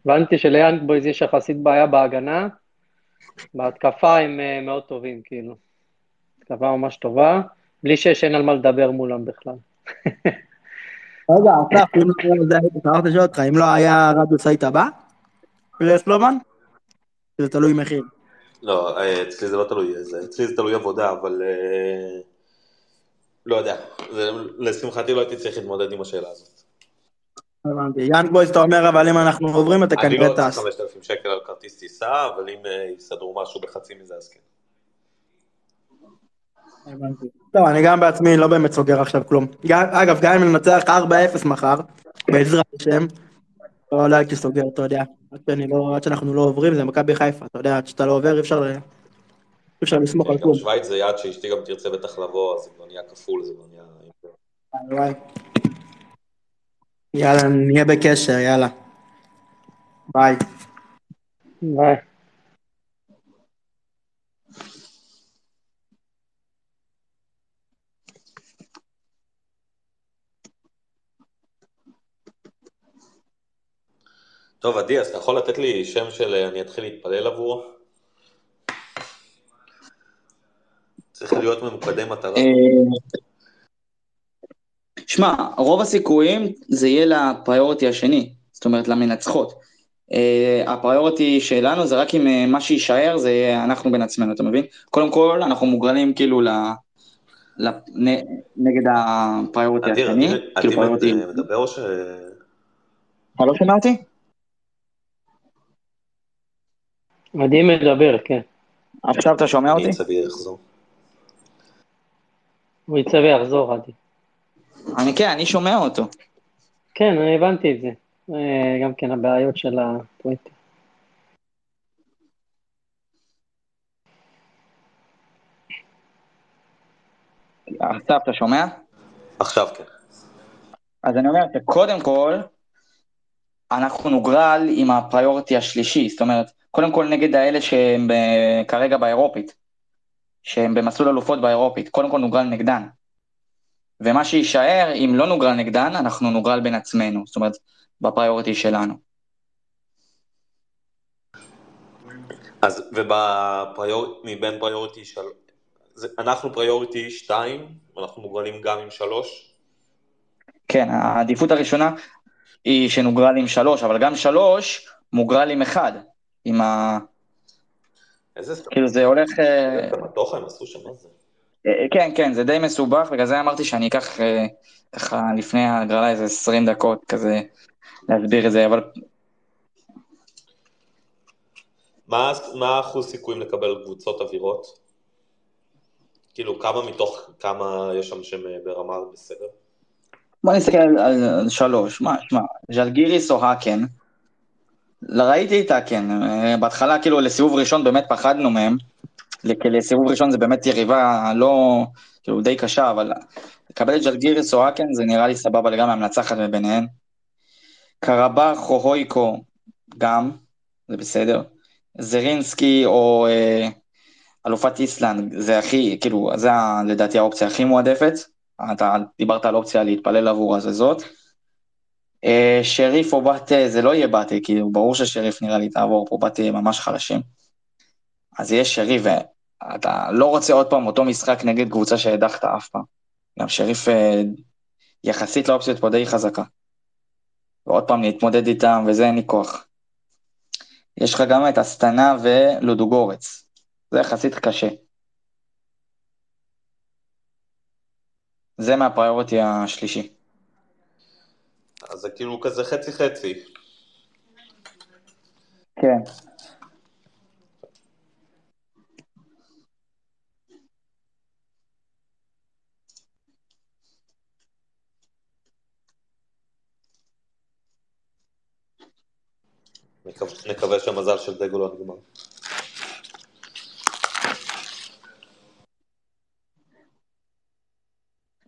הבנתי שליאנג בויז יש יחסית בעיה בהגנה, בהתקפה הם אה, מאוד טובים, כאילו. התקפה ממש טובה, בלי שיש אין על מה לדבר מולם בכלל. [LAUGHS] רגע, אסף, אם לא זה הייתי לשאול אותך, אם לא היה רדיוס היית בא? לסלובן? זה תלוי מחיר. לא, אה, אצלי זה לא תלוי, זה- אצלי זה תלוי עבודה, אבל אה, לא יודע, לשמחתי לא הייתי צריך להתמודד עם השאלה הזאת. הבנתי. יאנג בויז, אתה אומר, אבל אם אנחנו עוברים, אתה אני לא כנראה צריך טס. 5,000 שקל על כרטיס טיסה, אבל אם אה, יסדרו משהו בחצי מזה אז כן. הבנתי. טוב, אני גם בעצמי לא באמת סוגר עכשיו כלום. אגב, גם אם ננצח 4-0 מחר, בעזרת השם, לא לא הייתי סוגר, אתה יודע. עד לא- עד שאנחנו לא עוברים, זה מכבי חיפה, אתה יודע, עד שאתה לא עובר, אי אפשר אי אפשר לסמוך על כלום. שווייץ זה יעד שאשתי גם תרצה בטח לבוא, אז זה כבר נהיה כפול, זה כבר נהיה... יאללה, נהיה בקשר, יאללה. ביי. ביי. טוב, עדי, אז אתה יכול לתת לי שם של אה, אני אתחיל להתפלל עבורו? צריך להיות ממוקדי מטרה. אה, שמע, רוב הסיכויים זה יהיה ל priority השני, זאת אומרת למנצחות. אה, ה priority שלנו זה רק אם אה, מה שיישאר זה יהיה אנחנו בין עצמנו, אתה מבין? קודם כל אנחנו מוגרלים כאילו ל... ל... נ- נגד ה priority אדיר, השני, אדיר, כאילו אדיר priority... מדבר או ש... אתה לא שומע אותי? מדהים לדבר, כן. עכשיו אתה שומע אותי? אני אצא ויחזור. הוא יצא ויחזור, עדי. אני כן, אני שומע אותו. כן, אני הבנתי את זה. אה, גם כן הבעיות של הטוויטר. אסף, אתה שומע? עכשיו כן. אז אני אומר שקודם כל, אנחנו נוגרל עם ה priority השלישי, זאת אומרת, קודם כל נגד האלה שהם ב- כרגע באירופית, שהם במסלול אלופות באירופית, קודם כל נוגרל נגדן. ומה שיישאר, אם לא נוגרל נגדן, אנחנו נוגרל בין עצמנו, זאת אומרת, ב priority שלנו. אז וב prior... מבין priority של... זה... אנחנו priority 2, ואנחנו מוגרלים גם עם 3. כן, העדיפות הראשונה היא שנוגרל עם שלוש, אבל גם שלוש מוגרל עם אחד, עם ה... איזה סתם. כאילו זה הולך... אה, כמה תוכן עשו שם, זה? אה, כן, כן, זה די מסובך, בגלל זה אמרתי שאני אקח אה, ככה לפני ההגרלה איזה 20 דקות כזה להסביר את זה, אבל מה, מה האחוז סיכויים לקבל קבוצות אווירות? כאילו, כמה מתוך כמה יש שם שהם אה, ברמה בסדר? בוא נסתכל על, על, על שלוש, מה, שמע, ז'לגיריס או האקן, לא ראיתי את האקן, אה, בהתחלה כאילו לסיבוב ראשון באמת פחדנו מהם, לסיבוב ראשון זה באמת יריבה לא, כאילו די קשה, אבל לקבל את ז'לגיריס או האקן זה נראה לי סבבה לגמרי, המנצחת מביניהן. קרבח או הויקו, גם, זה בסדר. זרינסקי או אה, אלופת איסלנד, זה הכי, כאילו, זה לדעתי האופציה הכי מועדפת. אתה דיברת על אופציה להתפלל עבור אז זה זאת. אה, שריף או באטה, זה לא יהיה באטה, כאילו, ברור ששריף נראה לי תעבור פה, באטה ממש חלשים. אז יהיה שריף, ואתה לא רוצה עוד פעם אותו משחק נגד קבוצה שהדחת אף פעם. גם שריף אה, יחסית לאופציות פה די חזקה. ועוד פעם להתמודד איתם, וזה אין לי כוח. יש לך גם את אסטנה ולודוגורץ. זה יחסית קשה. זה מהפריוריטי השלישי. אז זה כאילו כזה חצי-חצי. כן. נקו- נקווה שהמזל של דגו לא נגמר.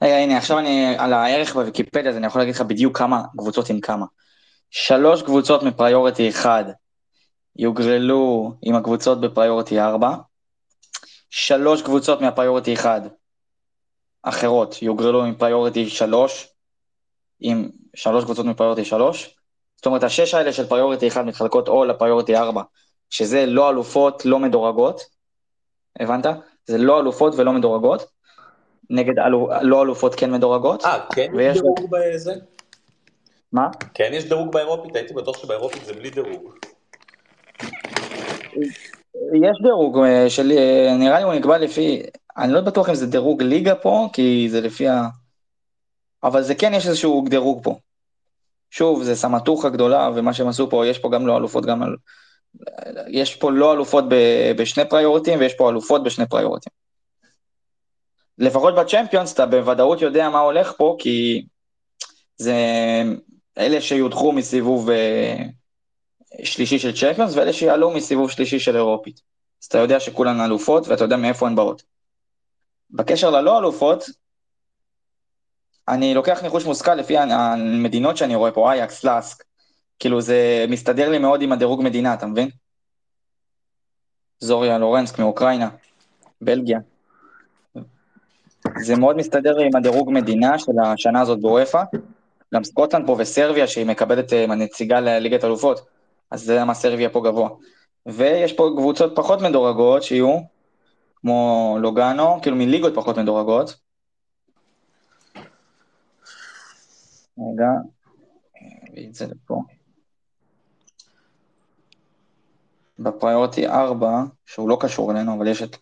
רגע, הנה, עכשיו אני על הערך בוויקיפדיה, אז אני יכול להגיד לך בדיוק כמה קבוצות עם כמה. שלוש קבוצות מפריוריטי 1 יוגרלו עם הקבוצות בפריוריטי 4. שלוש קבוצות מהפריוריטי 1 אחרות יוגרלו עם פריוריטי 3, עם שלוש קבוצות מפריוריטי 3. זאת אומרת, השש האלה של פריוריטי 1 מתחלקות או לפריוריטי 4, שזה לא אלופות, לא מדורגות, הבנת? זה לא אלופות ולא מדורגות, נגד אלו, לא אלופות כן מדורגות. אה, כן יש ויש- דירוג בזה? מה? כן יש דירוג באירופית? הייתי בטוח שבאירופית זה בלי דירוג. יש דירוג אה, של, אה, נראה לי הוא נקבע לפי, אני לא בטוח אם זה דירוג ליגה פה, כי זה לפי ה... אבל זה כן יש איזשהו דירוג פה. שוב, זה סמטוחה גדולה, ומה שהם עשו פה, יש פה גם לא אלופות, גם... על- יש פה לא אלופות ב- בשני פריוריטים, ויש פה אלופות בשני פריוריטים. לפחות בצ'מפיונס אתה בוודאות יודע מה הולך פה, כי זה אלה שיודחו מסיבוב אה, שלישי של צ'מפיונס, ואלה שיעלו מסיבוב שלישי של אירופית. אז אתה יודע שכולן אלופות, ואתה יודע מאיפה הן באות. בקשר ללא אלופות, אני לוקח ניחוש מושכל לפי המדינות שאני רואה פה, אייקס, לאסק, כאילו זה מסתדר לי מאוד עם הדירוג מדינה, אתה מבין? זוריה לורנסק מאוקראינה, בלגיה. זה מאוד מסתדר לי עם הדירוג מדינה של השנה הזאת בוופא. גם סקוטלנד פה וסרביה שהיא מקבלת אה, נציגה לליגת אלופות, אז זה למה סרביה פה גבוה. ויש פה קבוצות פחות מדורגות שיהיו, כמו לוגאנו, כאילו מליגות פחות מדורגות. רגע, נביא את זה לפה. בפריוריטי 4, שהוא לא קשור אלינו, אבל יש את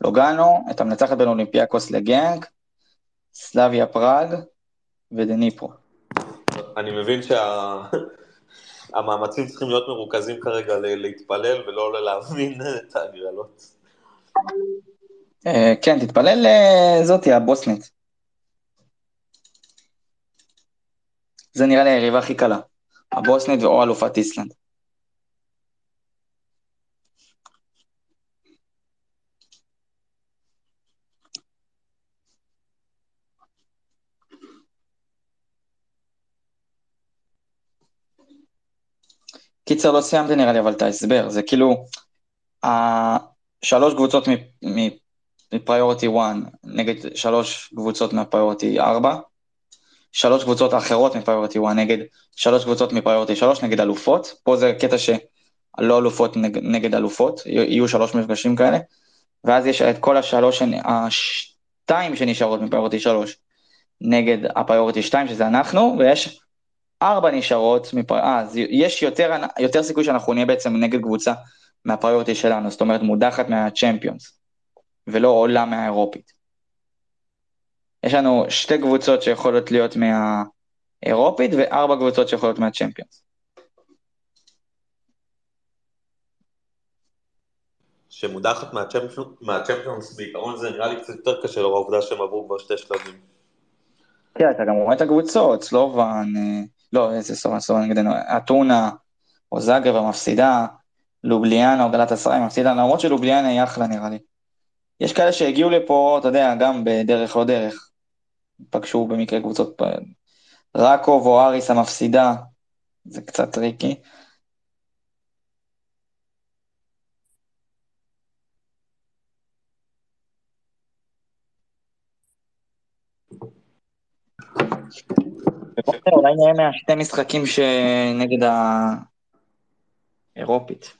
לוגאנו, את המנצחת בין אולימפיאקוס לגנק, סלאביה פראג ודניפרו. אני מבין שהמאמצים צריכים להיות מרוכזים כרגע ל- להתפלל ולא להבין את ההגרלות. אה, כן, תתפלל אה, זאתי, הבוסנית. זה נראה לי היריבה הכי קלה. הבוסנית או אלופת איסלנד. קיצר, לא סיימתי נראה לי אבל את ההסבר, זה כאילו, השלוש קבוצות מפריוריטי 1 נגד שלוש קבוצות מפריוריטי 4, שלוש קבוצות אחרות מפריוריטי 1 נגד שלוש קבוצות מפריוריטי 3 נגד אלופות, פה זה קטע שלא אלופות נגד, נגד אלופות, יהיו שלוש מפגשים כאלה, ואז יש את כל השלוש, השתיים שנשארות מפריוריטי 3 נגד הפריוריטי 2 שזה אנחנו, ויש ארבע נשארות, מפר... אה, אז יש יותר, יותר סיכוי שאנחנו נהיה בעצם נגד קבוצה מהפריוריטי שלנו, זאת אומרת מודחת מהצ'מפיונס, ולא עולה מהאירופית. יש לנו שתי קבוצות שיכולות להיות מהאירופית, וארבע קבוצות שיכולות מהצ'מפיונס. שמודחת מהצ'מפיונס, בעיקרון זה נראה לי קצת יותר קשה לאור העובדה שהם עברו כבר שתי שלבים. כן, אתה גם רואה את הקבוצות, סלובן, אה, לא, איזה סלובן, סלובן נגדנו, אתונה, או זאגרב מפסידה, לובליאנה או גלת אסריי מפסידה, למרות שלובליאנה היא אחלה נראה לי. יש כאלה שהגיעו לפה, אתה יודע, גם בדרך לא דרך. פגשו במקרה קבוצות, רקוב או אריס המפסידה, זה קצת טריקי. אולי נראה מהשתי משחקים שנגד האירופית.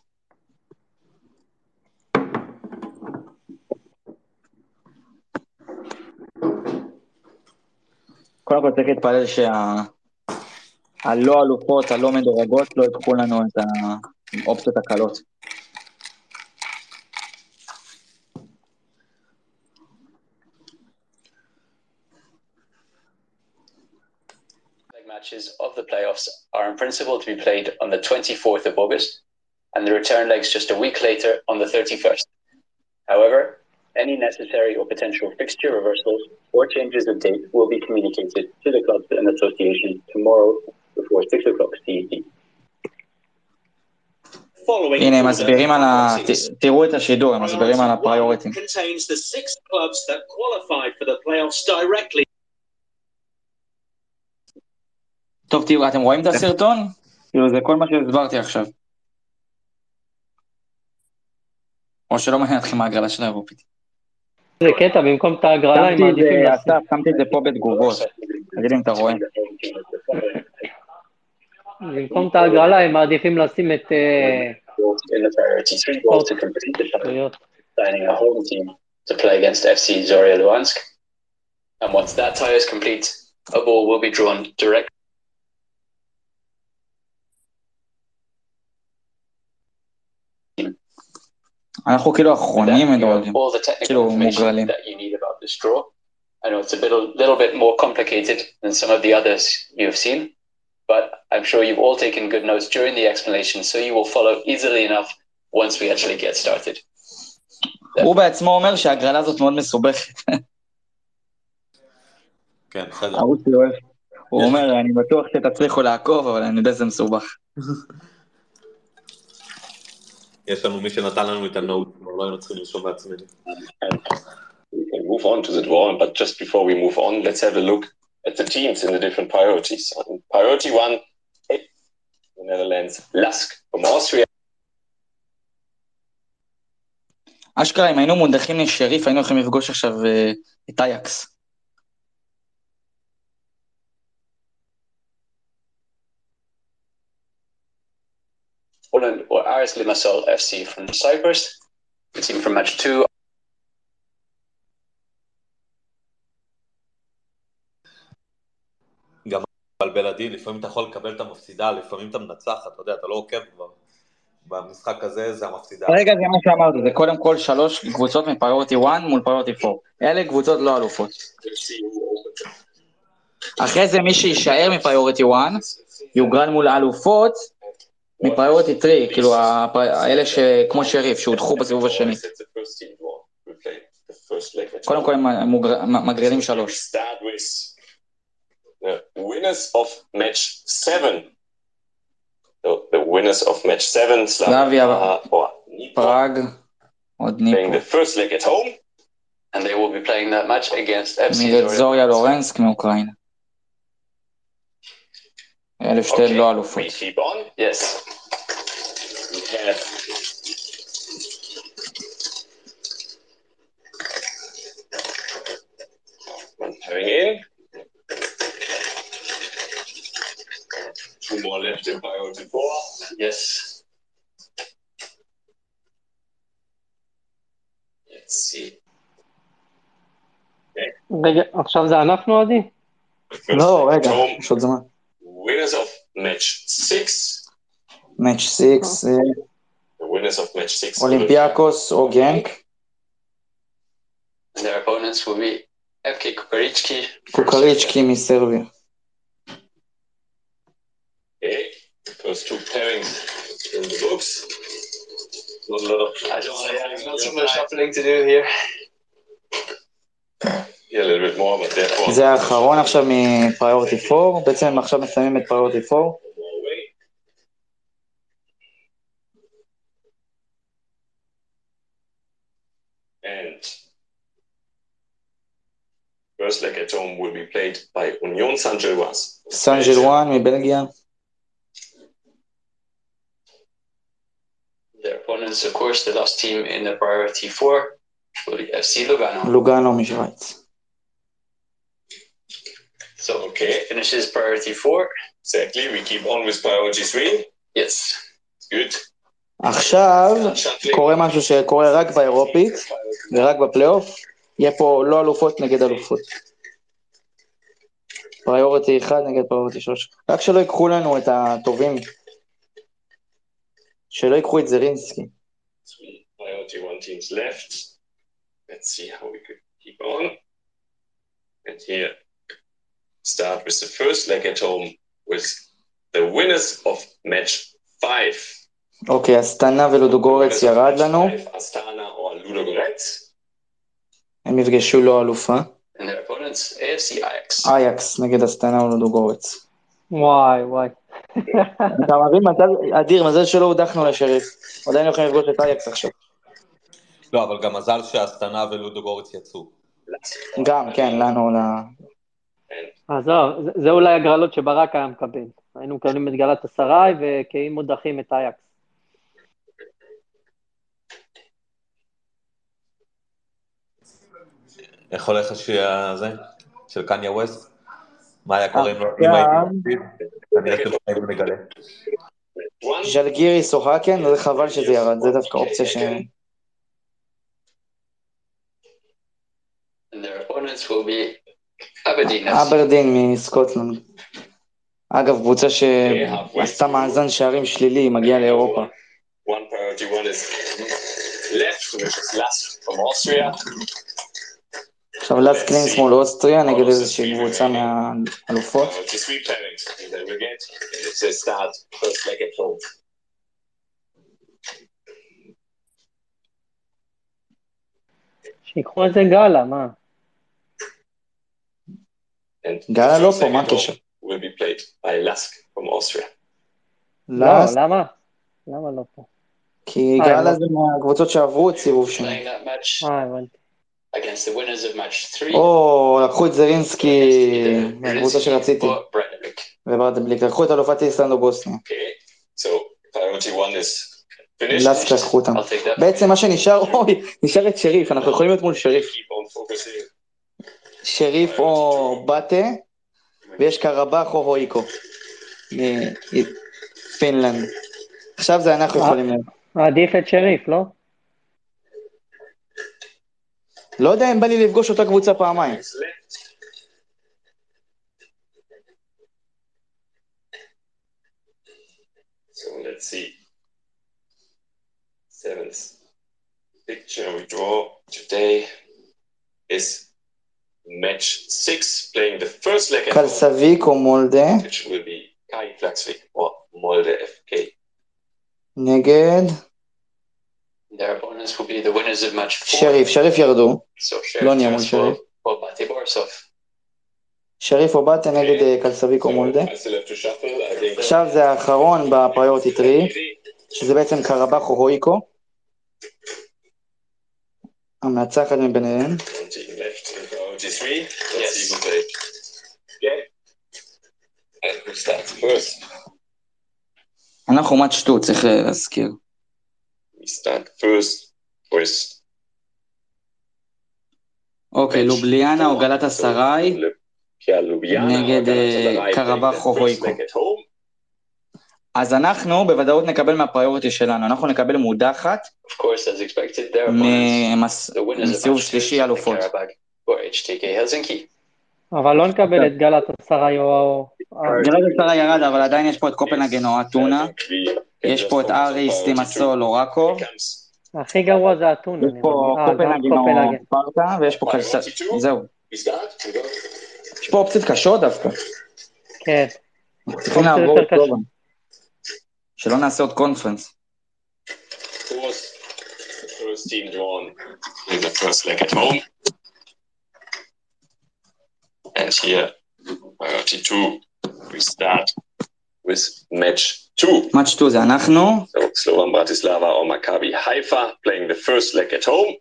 קודם כל צריך להתפלל שהלא אלופות, הלא מדורגות, לא ייקחו לנו את האופציות הקלות. matches of the playoffs are in principle to be played on the 24th of August, and the return legs just a week later on the 31st. However, any necessary or potential fixture reversals or changes of date will be communicated to the clubs and association tomorrow before 6 o'clock CET. הנה, הם מסבירים על ה... ת- תראו את השידור, הם מסבירים על הפריוריטים. contains the six clubs that qualified for the playoffs directly. טוב, תראו, אתם רואים את הסרטון? כאילו, זה כל מה שהסברתי עכשיו. או שלא מעניין אתכם ההגרלה של האירופית. איזה קטע, במקום את ההגרלה הם מעדיפים זה. אסף, שמתי את זה פה בתגובות. תגיד אם אתה רואה. במקום את ההגרלה הם מעדיפים לשים את... אה, to play against FC Zorya Luhansk. And once that tie is complete, a ball will be drawn direct. אנחנו כאילו אחרונים You have מדורגים. all the technical כאילו information מוגרלים. that you need about this draw. I know it's a bit, little bit more complicated than some of the others you've seen, but I'm sure you've all taken good notes during the explanation, so you will follow easily enough once we actually get started. הוא בעצמו אומר שההגרלה הזאת מאוד מסובכת. כן, בסדר. ערוצי אוהב. הוא אומר, אני בטוח שתצליחו לעקוב, אבל אני יודע שזה מסובך. [LAUGHS] יש לנו מי שנתן לנו את הנוט, כבר לא היינו צריכים לרשום בעצמנו. We can move on to the draw, but just before we move on, let's have a look at the teams in the different priorities. On priority one, the Netherlands, Lask from Austria. אשכרה, אם היינו מודחים לשריף, היינו יכולים לפגוש עכשיו אה, את אייקס. Holland Aris Limassol FC from Cyprus. The team from match two גם מבלבל עדי, לפעמים אתה יכול לקבל את המפסידה, לפעמים אתה מנצח, אתה יודע, אתה לא עוקב כבר. במשחק הזה זה המפסידה. רגע, זה מה שאמרתי, זה קודם כל שלוש קבוצות מפריורטי 1 מול פריורטי 4. אלה קבוצות לא אלופות. אחרי זה מי שיישאר מפריורטי 1, יוגרל מול אלופות מפריורטי 3, כאילו האלה שכמו שריף, שהודחו בסיבוב השני. קודם כל הם מגרלים שלוש. סלאביה, פראג, עוד ניפו. the first leg אלה שתי Okay, לא אלופות. we keep on. Yes. We have one coming in. Two more left in priority four. Yes. Let's see. רגע, עכשיו זה אנחנו, עדי? First לא, leg at רגע, home. יש עוד זמן. winners of match six. Match six. Uh, the winners of match six. Olympiakos or Genk. And their opponents will be FK Kukaricki. Kukaricki, Mr. Serbia. Okay, those two pairings in the books. Not a lot of. I don't, yeah, not so much shuffling to do here Yeah, a little bit more, but therefore. זה האחרון עכשיו מפריורטי 4, בעצם הם עכשיו מסיימים את פריורטי 4. And first leg at home will be played by Union Saint-Gilloise. סן ז'לואן מבלגיה, Their opponents, of course, the last team in the priority four will be FC Lugano. לוגאנו משוויץ. So okay, finishes priority four. Exactly, we keep on with priority three. Yes. Good. עכשיו קורה משהו שקורה רק באירופית ורק בפלייאוף, יהיה פה לא אלופות נגד אלופות. פריורטי 1 נגד פריורטי 3. רק שלא ייקחו לנו את הטובים. שלא ייקחו את זרינסקי. Three priority one teams left. Let's see how we could keep on. And here, start with the first leg at home with the winners of match five. אוקיי, אסטנה ולודוגורץ ירד לנו, Astana or Ludogorets. הם יפגשו לא אלופה. And their opponents, AFC Ajax. אייקס נגד אסטנה ולודוגורץ. וואי, וואי. [LAUGHS] אתה מבין, מזל אדיר, מזל שלא הודחנו לשריף. עדיין יכולים לפגוש את אייקס עכשיו. לא, אבל גם מזל שהסטנה ולודו גורץ יצאו. גם, כן, לנו, עזוב, זה- זה אולי הגרלות שברק היה מקבל. היינו מקבלים את גלת אסריי, וכאילו מודחים את אייקס. איך הולך השיר הזה? של קניה ווסט? מה היה קורה אם לא- אם הייתי נגלה. ז'לגיריס או האקן, זה חבל שזה ירד, זה דווקא אופציה ש... And their opponents will be Aberdeen FC. אברדין מסקוטלנד. אגב, קבוצה שעשתה מאזן שערים שלילי, מגיעה לאירופה. One priority one is left, which is last from Austria. עכשיו לאס קלינס מול אוסטריה נגד איזושהי קבוצה מהאלופות. Priority three pairings that we get. It's a start first leg at home. שיקחו איזה גאלה, מה? And גאלה the לא פה, מה הקשר? will be played by Lask from Austria. לא, למה? למה לא פה? כי אה, גאלה הם זה מהקבוצות שעברו את סיבוב שני. אה, הבנתי. against the winners of match three. או, לקחו את זרינסקי מהקבוצה שרציתי. וברדבליק, לקחו את אלופת איסלנד או בוסניה. Okay, so priority one is finished. לאסק לקחו אותם. I'll take that. בעצם מה שנשאר, אוי, נשאר את שריף, אנחנו יכולים להיות מול שריף. שריף או באטה, ויש קרבח או הויקו. מפינלנד. עכשיו זה אנחנו יכולים להיות. עדיף את שריף, לא? לא יודע אם בא לי לפגוש אותה קבוצה פעמיים. So let's see. Seventh picture we draw today is match six, playing the first leg at home, קלסביק או מולדה, which will be Kai Klaxvik or Molde FK. נגד Their opponents will be the winners of match four. שריף, שריף ירדו. So Sheriff לא נהיה מול transfer שריף. or Bate Borisov. שריף או באטה נגד אה, קלסביק או מולדה. I still have to shuffle. I think עכשיו זה האחרון בפריורטי טרי, שזה בעצם קרבח או הויקו. המנצחת מביניהם. And who starts first? אנחנו מאץ' שטות, צריך להזכיר. We start first with אוקיי, לובליאנה או גלת אסריי, נגד, אה, קרבח או הויקו. אז אנחנו בוודאות נקבל מהפריורטי שלנו, אנחנו נקבל מודחת מסיבוב שלישי אלופות. Or HTK Helsinki. אבל לא נקבל את גלת עשרה או... גלת אסריי ירד, אבל עדיין יש פה את קופנהגן או אתונה, יש פה את אריס, טימאסול או ראקוב, הכי גרוע זה אתונה. יש פה. אה, קופנהגן או. ספרטה, ויש פה זהו. Start. We go. יש פה אופציות קשות דווקא. כן. צריכים לעבור את. טובה. שלא נעשה עוד קונפרנס. Who was the first team drawn in the first leg at home? And here, priority two, we start with match two. מאץ' שטו זה אנחנו, So Slovan Bratislava or Maccabi Haifa playing the first leg at home.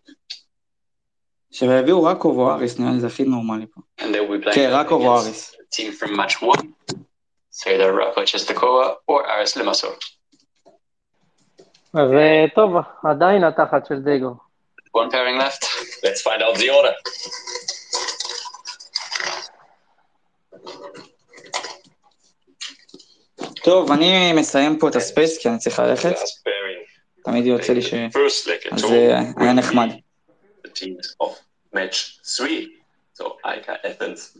שהביאו ראקוב או אריס, נראה לי זה הכי נורמלי פה. And they will be playing כן, ראקוב או against אריס. a team from match one. So either Rafa Czestochowa or Aris Limassol. אז אה, טוב, עדיין התחת של דגו. One pairing left. Let's find out the order. טוב, אני מסיים פה את הספייס כי אני צריך ללכת. תמיד יוצא לי ש... אז. אה, היה נחמד. The teams of match three. So Aika Athens